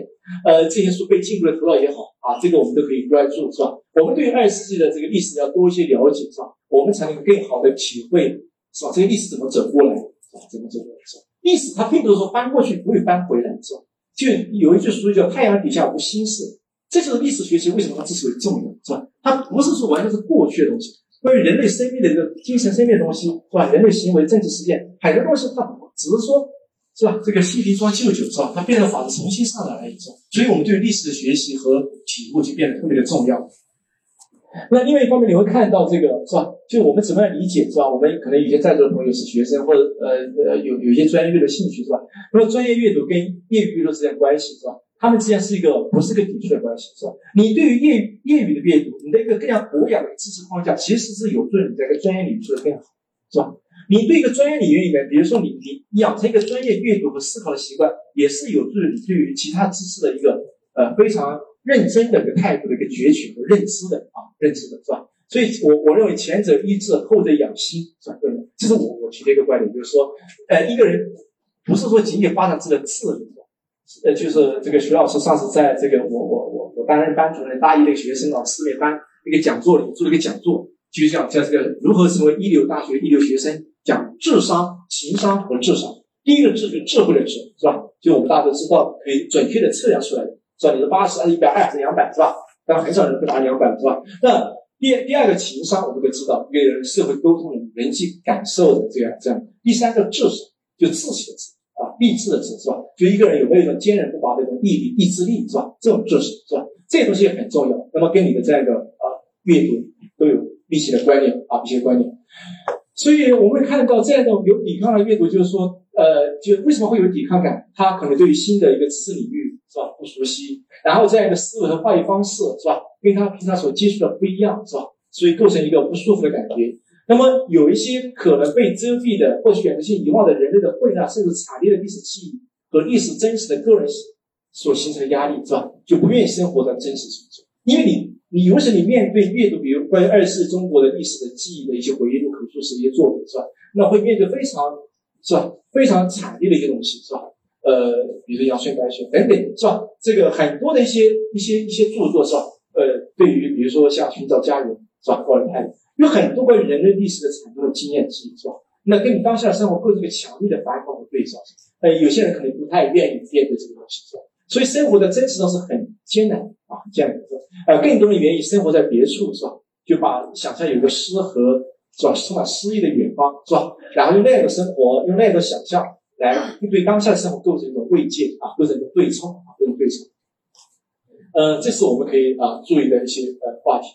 呃，这些书被进入的头脑也好啊，这个我们都可以关注是吧？我们对于二十世纪的这个历史要多一些了解，是吧？我们才能更好的体会，是吧？这个历史怎么走过来，是吧？怎么走过来，是吧？历史它并不是说翻过去不会翻回来，是吧？就有一句俗语叫“太阳底下无新事”，这就是历史学习为什么它之所以重要，是吧？它不是说完全是过去的东西，关于人类生命的这个精神生命的东西，是吧？人类行为、政治事件，很多东西它只是说，是吧？这个新瓶装旧酒，是吧？它变成法子重新上来了已，是吧？所以我们对历史的学习和体悟就变得特别的重要。那另外一方面，你会看到这个是吧？就我们怎么样理解是吧？我们可能有些在座的朋友是学生，或者呃呃有有些专业的兴趣是吧？那么专业阅读跟业余阅读之间关系是吧？他们之间是一个不是个抵触的关系是吧？你对于业业余的阅读，你的一个更加博雅的知识框架，其实是有助于你在一个专业领域做的更好，是吧？你对一个专业领域里面，比如说你你养成一个专业阅读和思考的习惯，也是有助于你对于其他知识的一个呃非常。认真的一个态度的一个攫取和认知的啊，认知的是吧？所以，我我认为前者医治，后者养心，是吧？对的，这是我我提的一个观点，就是说，呃，一个人不是说仅仅发展自己的智力，呃，就是这个徐老师上次在这个我我我我担任班主任，大一的学生啊，四面班一个讲座里做了一个讲座，就讲讲这个如何成为一流大学一流学生，讲智商、情商和智商。第一个智是智慧的智，是吧？就我们大家都知道，可以准确的测量出来的。是吧？你是八十还是一百二还是两百，是吧？但很少人会拿两百，是吧？那第第二个情商，我们都知道，一个社会沟通人际感受的这样这样。第三个智商，就志气的志啊，励志的志，是吧？就一个人有没有一种坚韧不拔的一种毅力、意志力，是吧？这种志是吧？这些东西很重要。那么跟你的这样一个啊阅读都有密切的关联啊，一些关联。所以我们会看到这样一种有抵抗的阅读，就是说，呃，就为什么会有抵抗感？他可能对于新的一个知识领域。是吧？不熟悉，然后这样一个思维和话语方式，是吧？跟他平常所接触的不一样，是吧？所以构成一个不舒服的感觉。那么有一些可能被遮蔽的或选择性遗忘的人类的混乱，甚至惨烈的历史记忆和历史真实的个人所形成的压力，是吧？就不愿意生活在真实中，因为你，你有时你面对阅读，比如关于二次中国的历史的记忆的一些回忆录、口述史一些作品，是吧？那会面对非常，是吧？非常惨烈的一些东西，是吧？呃，比如杨轩、白雪等等，是吧？这个很多的一些一些一些著作，是吧？呃，对于比如说像寻找家人，是吧？高尔泰有很多关于人类历史的惨痛的经验记忆，是吧？那跟你当下的生活构成一个强烈的反抗和对照。呃，有些人可能不太愿意面对这个东西，是吧？所以生活在真实中是很艰难啊，艰难的。呃，更多人愿意生活在别处，是吧？就把想象有一个诗和是吧，充满诗意的远方，是吧？然后用那样的生活，用那样的想象。来对当下的生活构成一种慰藉啊，构成一种对冲啊，这种对冲。呃，这是我们可以啊注意的一些呃话题。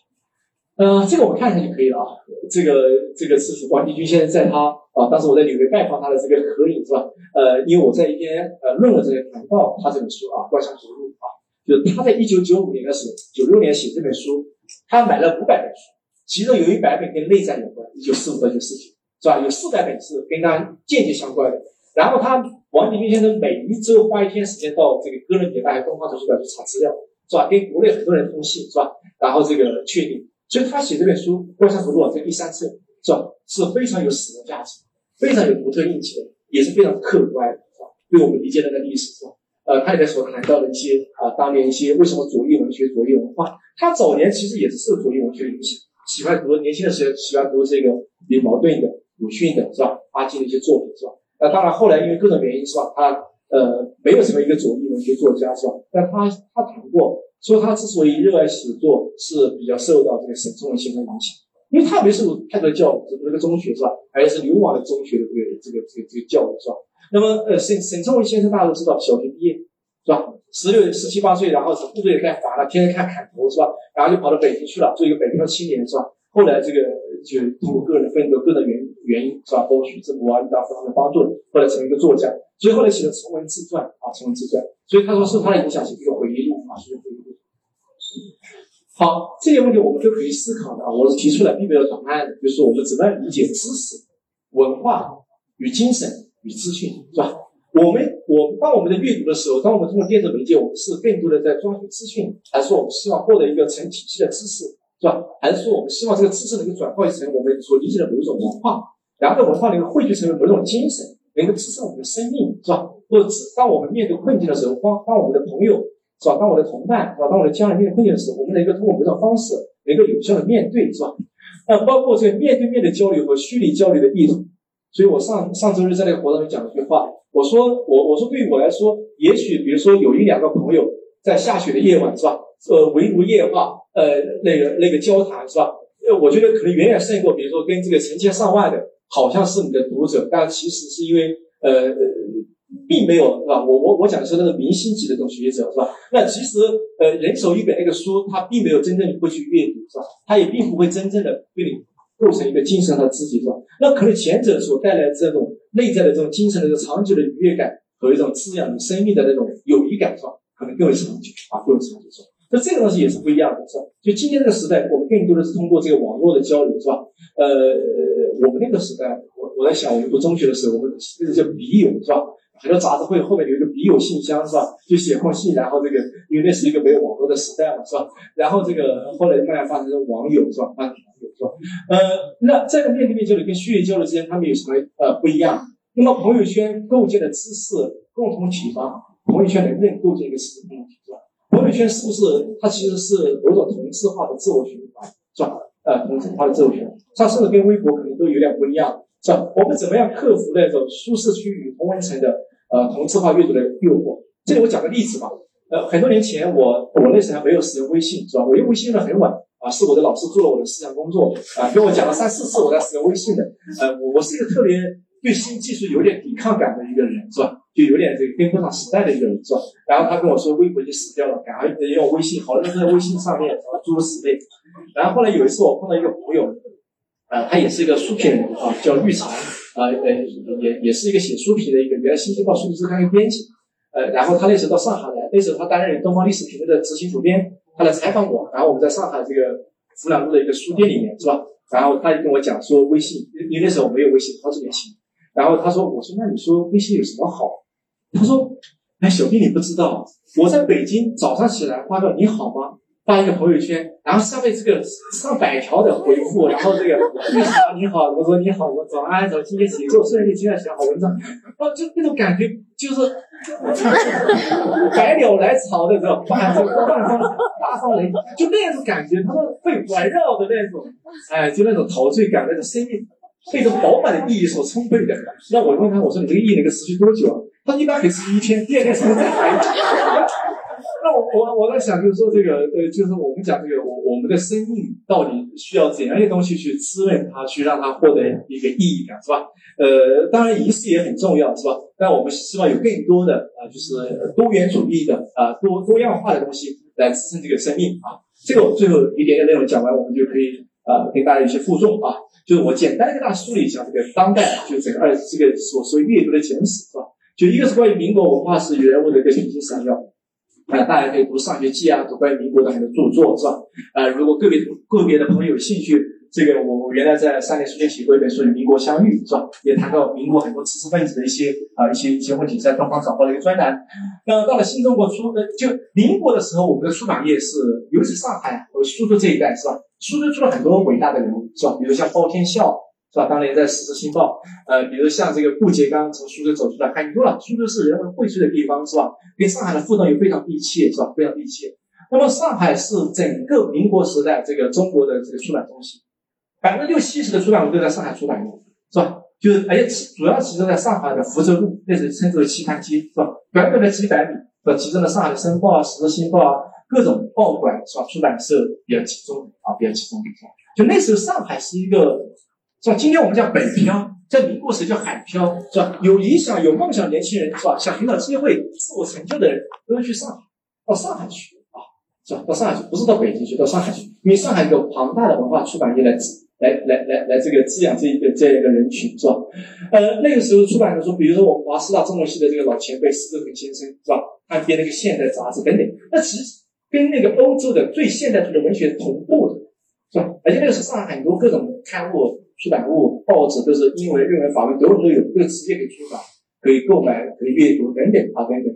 呃，这个我看一下就可以了啊。这个这个是王立军先生在他啊，当时我在纽约拜访他的这个合影是吧？呃，因为我在一篇呃论文这里谈到他这本书啊，《观想读录》啊，就是他在一九九五年的时候，九六年写这本书，他买了五百本书，其中有一百本跟内战有关，一九四五到一九四九是吧？有四百本是跟他间接相关的。然后他王立军先生每一周花一天时间到这个哥伦比亚大学东方图书馆去查资料，是吧？跟国内很多人通信，是吧？然后这个确定，所以他写这本书《观山图录》这第三次，是吧？是非常有史的价值，非常有独特印记的，也是非常客观，是吧？对我们理解那个历史，是吧？呃，他也在所谈到的一些啊，当年一些为什么左翼文学、左翼文化，他早年其实也是受左翼文学的影响，喜欢读年轻的时候喜欢读这个有矛盾的、鲁迅的，是吧？阿金的一些作品，是吧？那当然，后来因为各种原因，是吧？他呃没有什么一个左翼文学作家，是吧？但他他谈过，说他之所以热爱写作，是比较受到这个沈从文先生影响，因为他没受太多教育，这个中学，是吧？还是流亡的中学的这个这个这个这个教育，是吧？那么呃沈沈从文先生大家都知道，小学毕业是吧？十六十七八岁，然后是部队也干烦了，天天看砍头是吧？然后就跑到北京去了，做一个北漂青年是吧？后来这个就通过个人奋斗、个人原因原因是吧，包括徐志摩啊、郁达夫他们的帮助，后来成为一个作家，所以后来写了《成文自传》啊，《成文自传》，所以他说受他的影响是一个回忆录啊，是回忆录。好，这些问题我们都可以思考的啊，我是提出来并没有答案的，就是我们怎么样理解知识、文化与精神与资讯，是吧？我们我当我们的阅读的时候，当我们通过电子媒介，我们是更多的在抓取资讯，还是说我们希望获得一个成体系的知识？是吧？还是说我们希望这个知识能够转化成我们所理解的某一种文化，然后文化能够汇聚成为某种精神，能够支撑我们的生命，是吧？或者当我们面对困境的时候，当当我们的朋友，是吧？当我的同伴，是吧？当我的家人面对困境的时候，我们能够通过某种方式，能够有效的面对，是吧？那，包括这个面对面的交流和虚拟交流的意图。所以我上上周日在那个活动里讲了一句话，我说我我说对于我来说，也许比如说有一两个朋友在下雪的夜晚，是吧？呃，围炉夜话。呃，那个那个交谈是吧？呃，我觉得可能远远胜过，比如说跟这个成千上万的，好像是你的读者，但其实是因为呃，并没有是吧？我我我讲的是那个明星级的这种学者是吧？那其实呃，人手一本那个书，他并没有真正会去阅读是吧？他也并不会真正的对你构成一个精神的自己是吧？那可能前者所带来这种内在的这种精神的这个长久的愉悦感和一种滋养你生命的那种友谊感是吧？可能更为长久啊，更为长久是吧？那这个东西也是不一样的，是吧？就今天这个时代，我们更多的是通过这个网络的交流，是吧？呃，我们那个时代，我我在想，我们读中学的时候，我们那个叫笔友，是吧？很多杂志会后面有一个笔友信箱，是吧？就写封信，然后这个，因为那是一个没有网络的时代嘛，是吧？然后这个后来慢慢发展成网友，是吧？发展网友，是吧？呃，那这个面对面交流跟虚拟交流之间，他们有什么呃不一样？那么朋友圈构建的知识共同启发？朋友圈能不能构建一个知识共同体，是吧？朋友圈是不是它其实是某种同质化的自我循环，是吧？呃，同质化的自我循环，它甚至跟微博可能都有点不一样，是吧？我们怎么样克服那种舒适区与同温层的呃同质化阅读的诱惑？这里我讲个例子吧。呃，很多年前我我那时候还没有使用微信，是吧？我用微信用的很晚啊，是我的老师做了我的思想工作啊，跟我讲了三四次我在使用微信的。呃，我我是一个特别对新技术有点抵抗感的一个人，是吧？就有点这个跟不上时代的一个人是吧？然后他跟我说微博已经死掉了，赶快用微信，好多人在微信上面然后诸如此类。然后后来有一次我碰到一个朋友，呃，他也是一个书评人啊，叫绿茶，啊呃也也是一个写书评的一个原来新京报数据周刊的编辑，呃，然后他那时候到上海来，那时候他担任东方历史评论的执行主编，他来采访我，然后我们在上海这个湖南路的一个书店里面是吧？然后他就跟我讲说微信，因为那时候没有微信，好几年前。然后他说，我说那你说微信有什么好？他说：“哎，小弟，你不知道，我在北京早上起来发个你好吗？发一个朋友圈，然后上面这个上百条的回复，然后这个你好你好，我说你好，我早安，早今天写作顺利，今天写好文章，哦，就那种感觉，就是百鸟来朝的这种，万万方大方雷，就那种感觉，他说被环绕的那种，哎，就那种陶醉感，那种生命被这种饱满的意义所充沛的。那我问他，我说你这个意义能够持续多久啊？”他一般可以吃一天，第二天是不是再来？那我我我在想，就是说这个呃，就是我们讲这个，我我们的生命到底需要怎样一些东西去滋润它，去让它获得一个意义感，是吧？呃，当然仪式也很重要，是吧？但我们希望有更多的啊，就是多元主义的啊，多多样化的东西来支撑这个生命啊。这个我最后一点点内容讲完，我们就可以啊，给大家一些附送啊，就是我简单的跟大家梳理一下这个当代，就整个二这个所说阅读的简史，是吧？就一个是关于民国文化史人物的一个信息闪耀，啊，大家可以读《上学记》啊，读关于民国的很多著作，是吧？呃，如果个别个别的朋友有兴趣，这个我我原来在三联书店写过一本书《与民国相遇》，是吧？也谈到民国很多知识分子的一些啊一些一些问题，在东方早报的一个专栏。那到了新中国初，呃，就民国的时候，我们的出版业是，尤其上海和苏州这一带，是吧？苏州出了很多伟大的人物，是吧？比如像包天笑。是吧？当年在《时事新报》，呃，比如像这个顾颉刚从苏州走出来，很多了。苏州是人文荟萃的地方，是吧？跟上海的互动也非常密切，是吧？非常密切。那么上海是整个民国时代这个中国的这个出版中心，百分之六七十的出版物都在上海出版的，是吧？就是而且主要集中在上海的福州路，那时候称之为期刊街，是吧？短短的几百米，是吧？集中了上海的《申报》啊、《时事新报》啊，各种报馆是吧？出版社比较集中啊，比较集中，是吧？就那时候上海是一个。是吧？今天我们叫北漂，在民国时叫海漂，是吧？有理想、有梦想年轻人，是吧？想寻找机会、自我成就的人，都要去上海，到上海去啊，是吧？到上海去，不是到北京去，到上海去，因为上海有庞大的文化出版业来来来来来这个滋养这一个这样一个人群，是吧？呃，那个时候出版的书，比如说我们华师大中文系的这个老前辈施志恒先生，是吧？他编那个现代杂志等等，那其实跟那个欧洲的最现代主义文学同步的，是吧？而且那个时候上海很多各种刊物、出版物、报纸都是英文、日文、法文、德文都有，都直接可以出版、可以购买、可以阅读等等啊等等。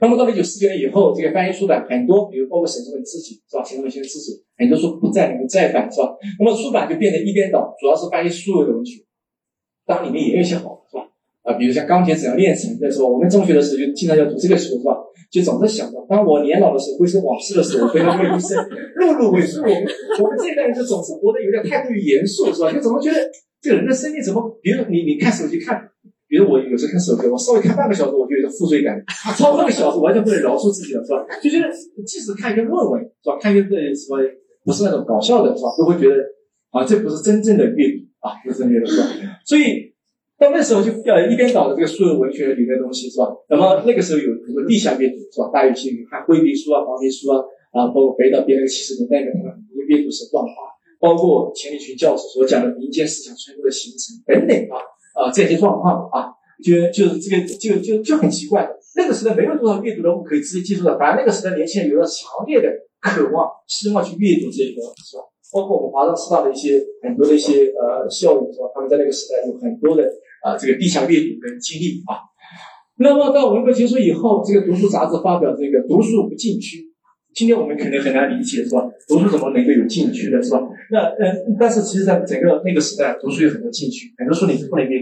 那么到了一九四九年以后，这个翻译出版很多，比如包括沈从文自己是吧？沈从文先生自己很多书不再能够再版是吧？那么出版就变成一边倒，主要是翻译书的文学，当然里面也有一些好的是吧？啊，比如像《钢铁怎样炼成》的时候，我们中学的时候就经常要读这个书是吧？就总是想着，当我年老的时候，回首往事的时候，我非常为一生碌碌为所以我们我们这一代人就总是活得有点太过于严肃是吧？就怎么觉得这个人的生命怎么？比如你你看手机看。比如我有时候看手机，我稍微看半个小时，我就有点负罪感，超过半个小时完全不能饶恕自己了，是吧？就觉得即使看一篇论文，是吧？看一个什么不是那种搞笑的，是吧？都会觉得啊，这不是真正的阅读啊，不是真正的，是吧？所以到那时候就要一边倒的这个数字文学里面的东西，是吧？那么那个时候有很多地下阅读，是吧？大家有兴趣看灰皮书啊、黄皮书啊，啊，包括北岛编那个七十年代的那个阅读是断化，包括钱理群教授所讲的民间思想冲突的形成等等啊。啊，这些状况啊，就就是这个就就就很奇怪。那个时代没有多少阅读的物可以直接接触到，反而那个时代年轻人有了强烈的渴望，希望去阅读这个，是吧？包括我们华商师大的一些很多的一些呃校友，是吧？他们在那个时代有很多的啊这个地下阅读的经历啊。那么到文革结束以后，这个读书杂志发表这个“读书不禁区”，今天我们可能很难理解，是吧？读书怎么能够有禁区的，是吧？那嗯，但是其实，在整个那个时代，读书有很多禁区，很多书你是不能阅，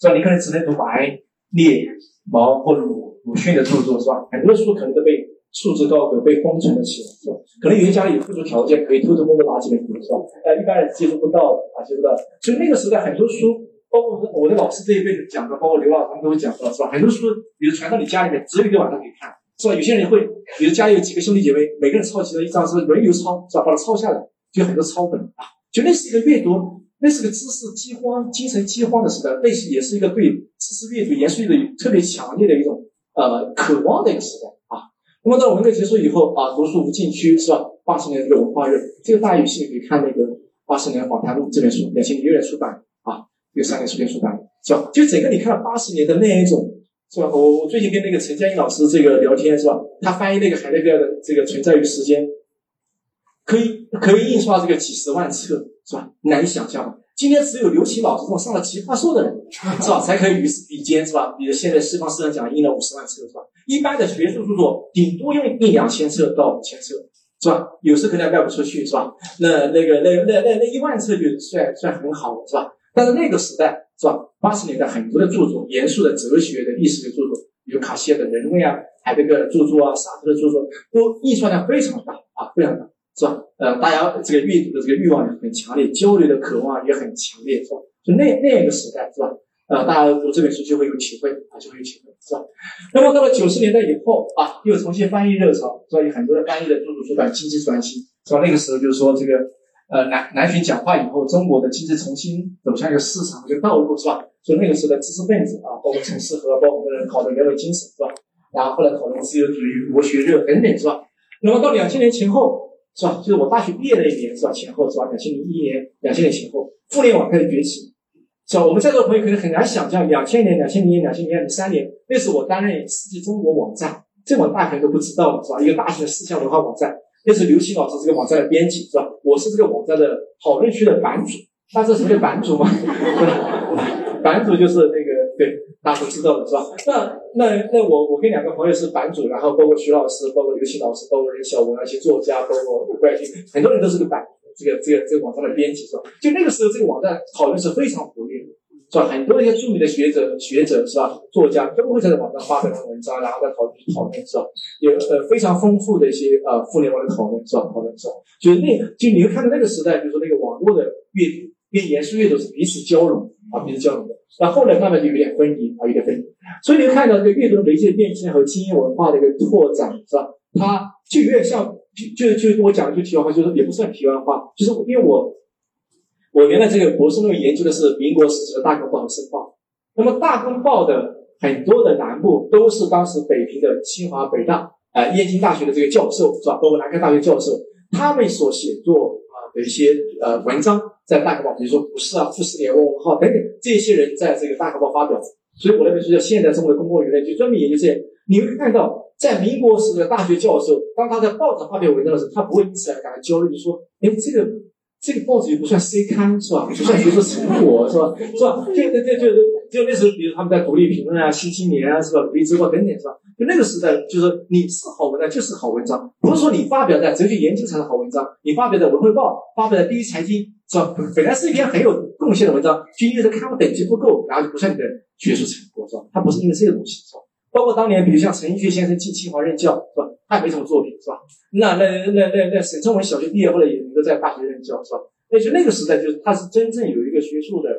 是吧？你可能只能读白、列、毛或鲁、鲁迅的著作，是吧？很多书可能都被束之高阁，被封存了起来，是吧？可能有些家里有特殊条件，可以偷偷摸摸拿几本读，是吧？呃，一般人接触不到啊，接触不到。所以那个时代很多书，包括我的老师这一辈子讲的，包括刘老他们都会讲到，是吧？很多书，比如传到你家里面，只有一个晚上可以看，是吧？有些人会，比如家里有几个兄弟姐妹，每个人抄起了一张，是轮流抄，是吧？把它抄下来。就很多抄本啊，就那是一个阅读，那是个知识饥荒、精神饥荒的时代，那是也是一个对知识阅读、严肃阅读特别强烈的一种呃渴望的一个时代啊。那么到文革结束以后啊，读书无禁区是吧？八十年这个文化热，这个大家有兴趣可以看那个《八十年访谈录》这本书，两千零六年出版啊，这个三联书店出版是吧？就整个你看到八十年的那一种是吧？我我最近跟那个陈佳音老师这个聊天是吧？他翻译那个海德格尔的这个《存在于时间》。可以可以印刷这个几十万册，是吧？难以想象。今天只有刘琦老师这种上了奇葩说的人，是吧？才可以与时比肩，是吧？比如现在西方思想讲印了五十万册，是吧？一般的学术著作顶多用一两千册到五千册，是吧？有时可能卖不出去，是吧？那那个那那那那一万册就算算很好了，是吧？但是那个时代，是吧？八十年代很多的著作，严肃的哲学的、历史的著作，比如卡西尔的人论呀、海德格尔著作啊、萨特的著作，都印刷量非常大啊，非常大。是吧？呃，大家这个阅读的这个欲望也很强烈，交流的渴望也很强烈，是吧？就那那个时代，是吧？呃，大家读这本书就会有体会啊，就会有体会，是吧？那么到了九十年代以后啊，又重新翻译热潮，是吧？有很多的翻译的著作出版，经济转型，是吧？那个时候就是说这个呃南南巡讲话以后，中国的经济重新走向一个市场一个道路，是吧？所以那个时候的知识分子啊，包括陈思和，包括很多人讨论人文精神，是吧？然后后来讨论自由主义、国学热等等，是吧？那么到两千年前后。是吧？就是我大学毕业那一年，是吧？前后是吧？两千零一年、两千年前后，互联网开始崛起，是吧？我们在座的朋友可能很难想象，两千年、两千零年、两千零三年，那是我担任世纪中国网站，这我大家都不知道了，是吧？一个大型的思想文化网站，那是刘琦老师这个网站的编辑，是吧？我是这个网站的讨论区的版主，大家知道什么叫版主吗？版主就是那个对。大家都知道的是吧？那那那我我跟两个朋友是版主，然后包括徐老师，包括刘琦老师，包括任小文，那些作家，包括吴冠军，很多人都是个版这个这个这个网站的编辑是吧？就那个时候，这个网站讨论是非常活跃的，是吧？很多一些著名的学者学者是吧？作家都会在网上发表文章，然后再讨论讨论是吧？有呃非常丰富的一些呃互联网的讨论是吧？讨论是吧？就是那就你会看到那个时代，比如说那个网络的阅读跟严肃阅读是彼此交融啊，彼此交融的。那后来慢慢就有点分离啊，有点分离。所以你会看到这个阅读媒介变迁和精英文化的一个拓展，是吧？它就有点像，就就就我讲的句题外话，就是也不算题外话，就是因为我我原来这个博士论文研究的是民国时期的大公报和申报。那么大公报的很多的栏目都是当时北平的清华、北大啊燕京大学的这个教授是吧？包括南开大学教授，他们所写作啊的一些呃文章，在大公报，比如说《不是啊》《富士联》《文浩》等等，这些人在这个大公报发表。所以我那本书叫《现代中国的公共舆论》，就专门研究这些。你会看到，在民国时的大学教授，当他在报纸发表文章的时候，他不会因此而感到焦虑，就说：“哎，这个。”这个报纸也不算 C 刊是吧？不算学术成果是吧？是吧？就就就就就那时候，比如他们在独立评论啊、新青年啊，是吧？独立之报等等是吧？就那个时代，就是你是好文章就是好文章，不是说你发表在哲学研究才是好文章，你发表在文汇报、发表在第一财经是吧？本来是一篇很有贡献的文章，就因为这刊物等级不够，然后就不算你的学术成果是吧？它不是因为这个东西是吧？包括当年，比如像陈寅恪先生进清华任教是吧？他也没什么作品是吧？那那那那那沈从文小学毕业后来也能够在大学任教是吧？那就那个时代，就是他是真正有一个学术的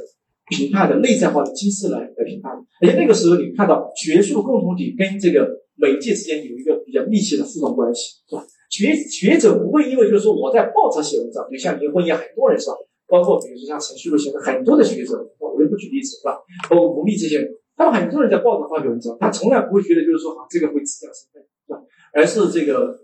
评判的内在化的机制来来评判的。而且那个时候，你看到学术共同体跟这个媒介之间有一个比较密切的互动关系，是吧？学学者不会因为就是说我在报纸写文章，就像林徽因很多人是吧？包括比如说像陈旭路先生，很多的学者，我就不举例子是吧？包括吴宓这些，他们很多人在报纸发表文章，他从来不会觉得就是说啊这个会质量身份，是吧？而是这个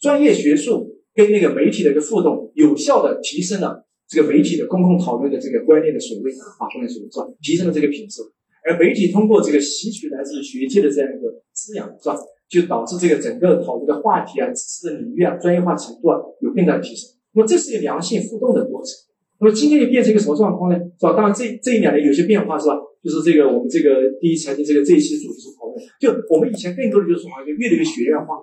专业学术。跟那个媒体的一个互动，有效的提升了这个媒体的公共讨论的这个观念的水位啊，观念水位是吧？提升了这个品质。而媒体通过这个吸取来自学界的这样一个滋养是吧？就导致这个整个讨论的话题啊、知识的领域啊、专业化程度啊有更大的提升。那么这是一个良性互动的过程。那么今天又变成一个什么状况呢？是吧？当然这这一两年有些变化是吧？就是这个我们这个第一财经这个这一期主题是讨论，就我们以前更多的就是好像越来越学院化、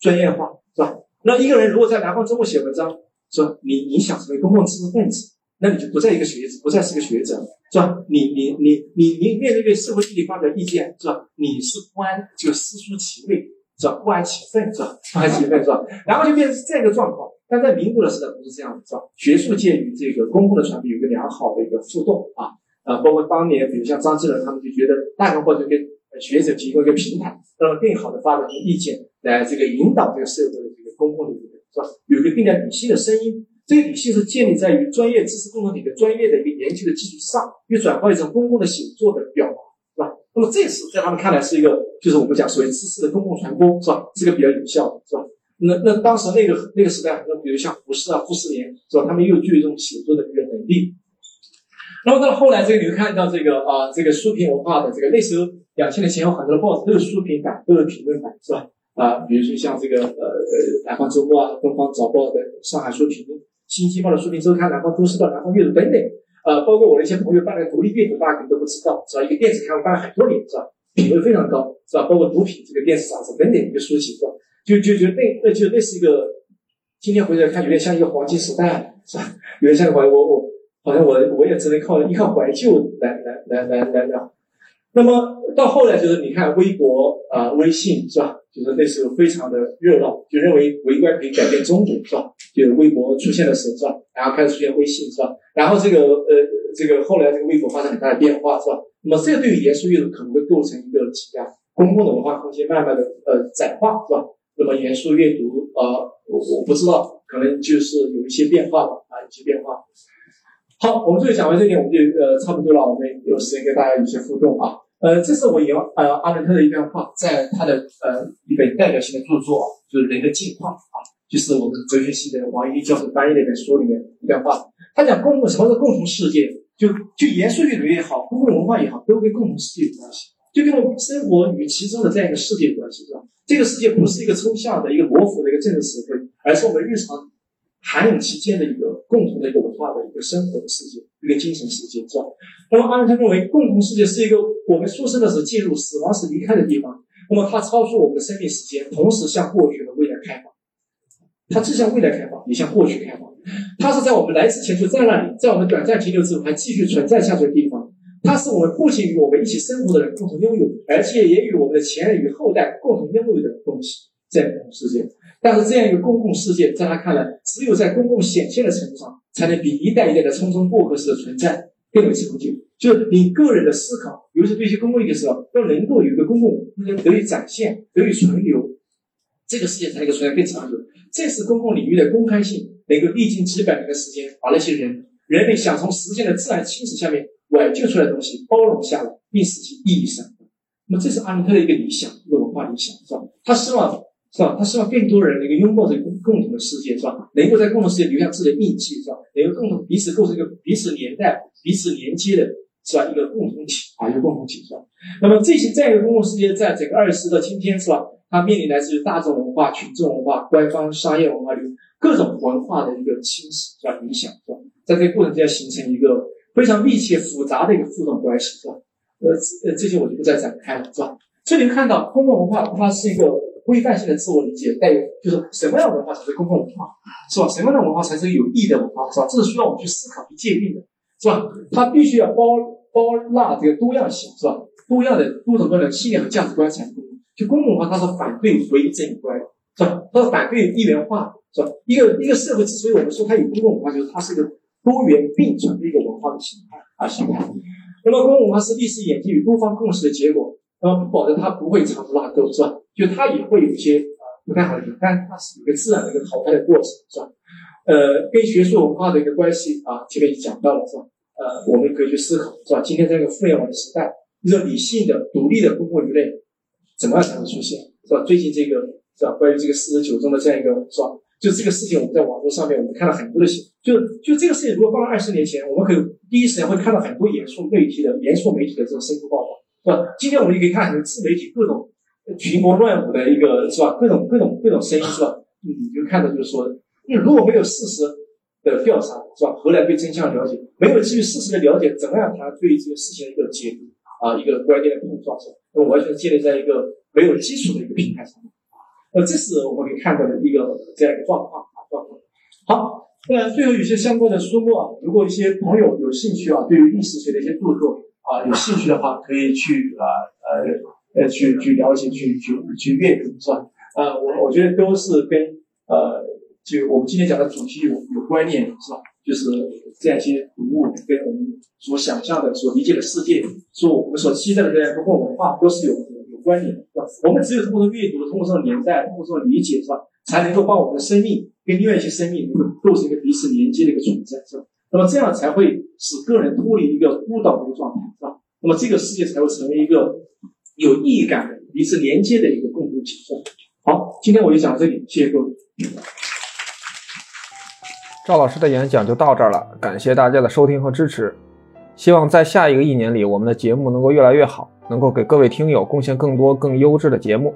专业化是吧？那一个人如果在南方周末写文章，说你你想成为公共知识分子，那你就不再一个学子，不再是个学者，是吧？你你你你你面对对社会议题发表意见，是吧？你是不安，就私书其位，是吧？不安其分，是吧？不安其分，是吧？然后就变成这样一个状况。但在民国的时代不是这样的，是吧？学术界与这个公共的传播有一个良好的一个互动啊，呃，包括当年比如像张志仁他们就觉得大公报就给学者提供一个平台，让更好的发表意见，来这个引导这个社会的这个。公共的这个是吧？有一个更加理性的声音，这个理性是建立在于专业知识共同体的专业的一个研究的基础上，又转化成公共的写作的表达，是吧？那么这是在他们看来是一个，就是我们讲所谓知识的公共传播，是吧？是个比较有效的，是吧？那那当时那个那个时代，那比如像胡适啊、傅斯年，是吧？他们又具有这种写作的一个能力。然后到了后来，这个你会看到这个啊，这个书评文化的这个那时候两千年前后很多的报纸都有书评版，都有评论版，是吧？啊，比如说像这个呃呃南方周末啊、东方早报的上海书评、新京报的书评周刊、南方都市报、南方阅读等等，呃，包括我的一些朋友办的独立阅读，大家可能都不知道，是吧？一个电子刊物办了很多年，是吧？品位非常高，是吧？包括读品这个电子杂志等等一个书籍，是吧？就就就那那就那是一个，今天回来看有点像一个黄金时代，是吧？有点像怀我我好像我我也只能靠依靠怀旧来来来来来来。那么到后来就是你看微博啊、微信，是吧？就是那时候非常的热闹，就认为围观可以改变中国，是吧？就是微博出现的时候，是吧？然后开始出现微信，是吧？然后这个呃，这个后来这个微博发生很大的变化，是吧？那么这对于严肃阅读可能会构成一个挤压公共的文化空间慢慢的呃窄化，是吧？那么严肃阅读啊，我我不知道，可能就是有一些变化吧，啊，有些变化。好，我们最后讲完这点，我们就呃差不多了，我们有时间跟大家有些互动啊。呃，这是我引呃阿伦特的一段话，在他的呃一本代表性的著作，就是《人的进化》啊，就是我们哲学系的王一教授翻译的一本书里面一段话。他讲公共什么是共同世界？就就严肃阅读也好，公共文化也好，都跟共同世界有关系，就跟我们生活与其中的这样一个世界有关系，是吧？这个世界不是一个抽象的一个模糊的一个政治词汇，而是我们日常寒冷期间的一个共同的一个文化的一个生活的世界，一个精神世界，是吧？那么阿伦特认为，共同世界是一个我们出生的时候进入、死亡时离开的地方。那么它超出我们的生命时间，同时向过去和未来开放。它既向未来开放，也向过去开放。它是在我们来之前就在那里，在我们短暂停留之后还继续存在下去的地方。它是我们不仅与我们一起生活的人共同拥有，而且也与我们的前人与后代共同拥有的东西，在共同世界。但是这样一个公共世界，在他看来，只有在公共显现的程度上，才能比一代一代的匆匆过客式的存在。更为长久，就是你个人的思考，尤其对一些公共议题的时候，要能够有一个公共空间得以展现、得以存留，这个世界才能够存在更长久。这是公共领域的公开性，能够历经几百年的时间，把那些人人类想从时间的自然侵蚀下面挽救出来的东西包容下来，并使其熠熠生。那么，这是阿伦特的一个理想，一个文化理想，是吧？他希望是吧？他希望更多人能够拥抱这个共同的世界，是吧？能够在共同世界留下自己的印记，是吧？能够共同彼此构成一个彼此连带、彼此连接的，是吧？一个共同体啊，一个共同体，是吧？那么这些这样一个公共世界，在整个二十世的今天，是吧？它面临来自于大众文化、群众文化、官方商业文化的各种文化的一个侵蚀，是吧？影响，是吧？在这个过程之间形成一个非常密切、复杂的一个互动关系，是吧？呃呃，这些我就不再展开了，是吧？这里看到公共文化，它是一个规范性的自我理解，带有就是什么样的文化才是公共文化，是吧？什么样的文化才是有益的文化，是吧？这是需要我们去思考、去界定的，是吧？它必须要包包纳这个多样性，是吧？多样的多种多样的信念和价值观才能。就公共文化，它是反对唯正观，是吧？它是反对一元化，是吧？一个一个社会之所以我们说它有公共文化，就是它是一个多元并存的一个文化的形态啊形态。那么公共文化是历史演进与多方共识的结果，那么不保证它不会长出拉钩，是吧？就它也会有一些啊不太好的地方，但它是一个自然的一个淘汰的过程，是吧？呃，跟学术文化的一个关系啊，前面已经讲到了，是吧？呃，我们可以去思考，是吧？今天这个互联网的时代，一个理性的、独立的公共舆论。怎么样才能出现，是吧？最近这个是吧？关于这个四十九中的这样一个是吧？就这个事情，我们在网络上面我们看到很多的新，就就这个事情，如果放到二十年前，我们可以第一时间会看到很多严肃媒体的严肃媒体的这种深度报道，是吧？今天我们也可以看很多自媒体各种群魔乱舞的一个是吧？各种各种各种声音是吧？你就看到就是说，如果没有事实的调查是吧？何来对真相了解？没有基于事实的了解，怎么样谈对这个事情的一个解读啊？一个观念的碰撞是吧？那完全建立在一个没有基础的一个平台上面，呃，这是我们可以看到的一个这样一个状况啊状况。好，那最后有些相关的书目啊，如果一些朋友有兴趣啊，对于历史学的一些著作啊有兴趣的话，可以去啊呃呃去去了解去去去阅读是吧？呃，我我觉得都是跟呃就我们今天讲的主题有有关联是吧？就是这样一些读物跟我们所想象的、所理解的世界，说我们所期待的这样包括文化，都是有有关联的，是吧？我们只有通过阅读，通过这种年代，通过这种理解，是吧？才能够把我们的生命跟另外一些生命能够构成一个彼此连接的一个存在，是吧？那么这样才会使个人脱离一个孤岛的一个状态，是吧？那么这个世界才会成为一个有意义感的、彼此连接的一个共同体，是吧？好，今天我就讲到这里，谢谢各位。赵老师的演讲就到这儿了，感谢大家的收听和支持。希望在下一个一年里，我们的节目能够越来越好，能够给各位听友贡献更多更优质的节目。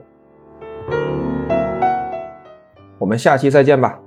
我们下期再见吧。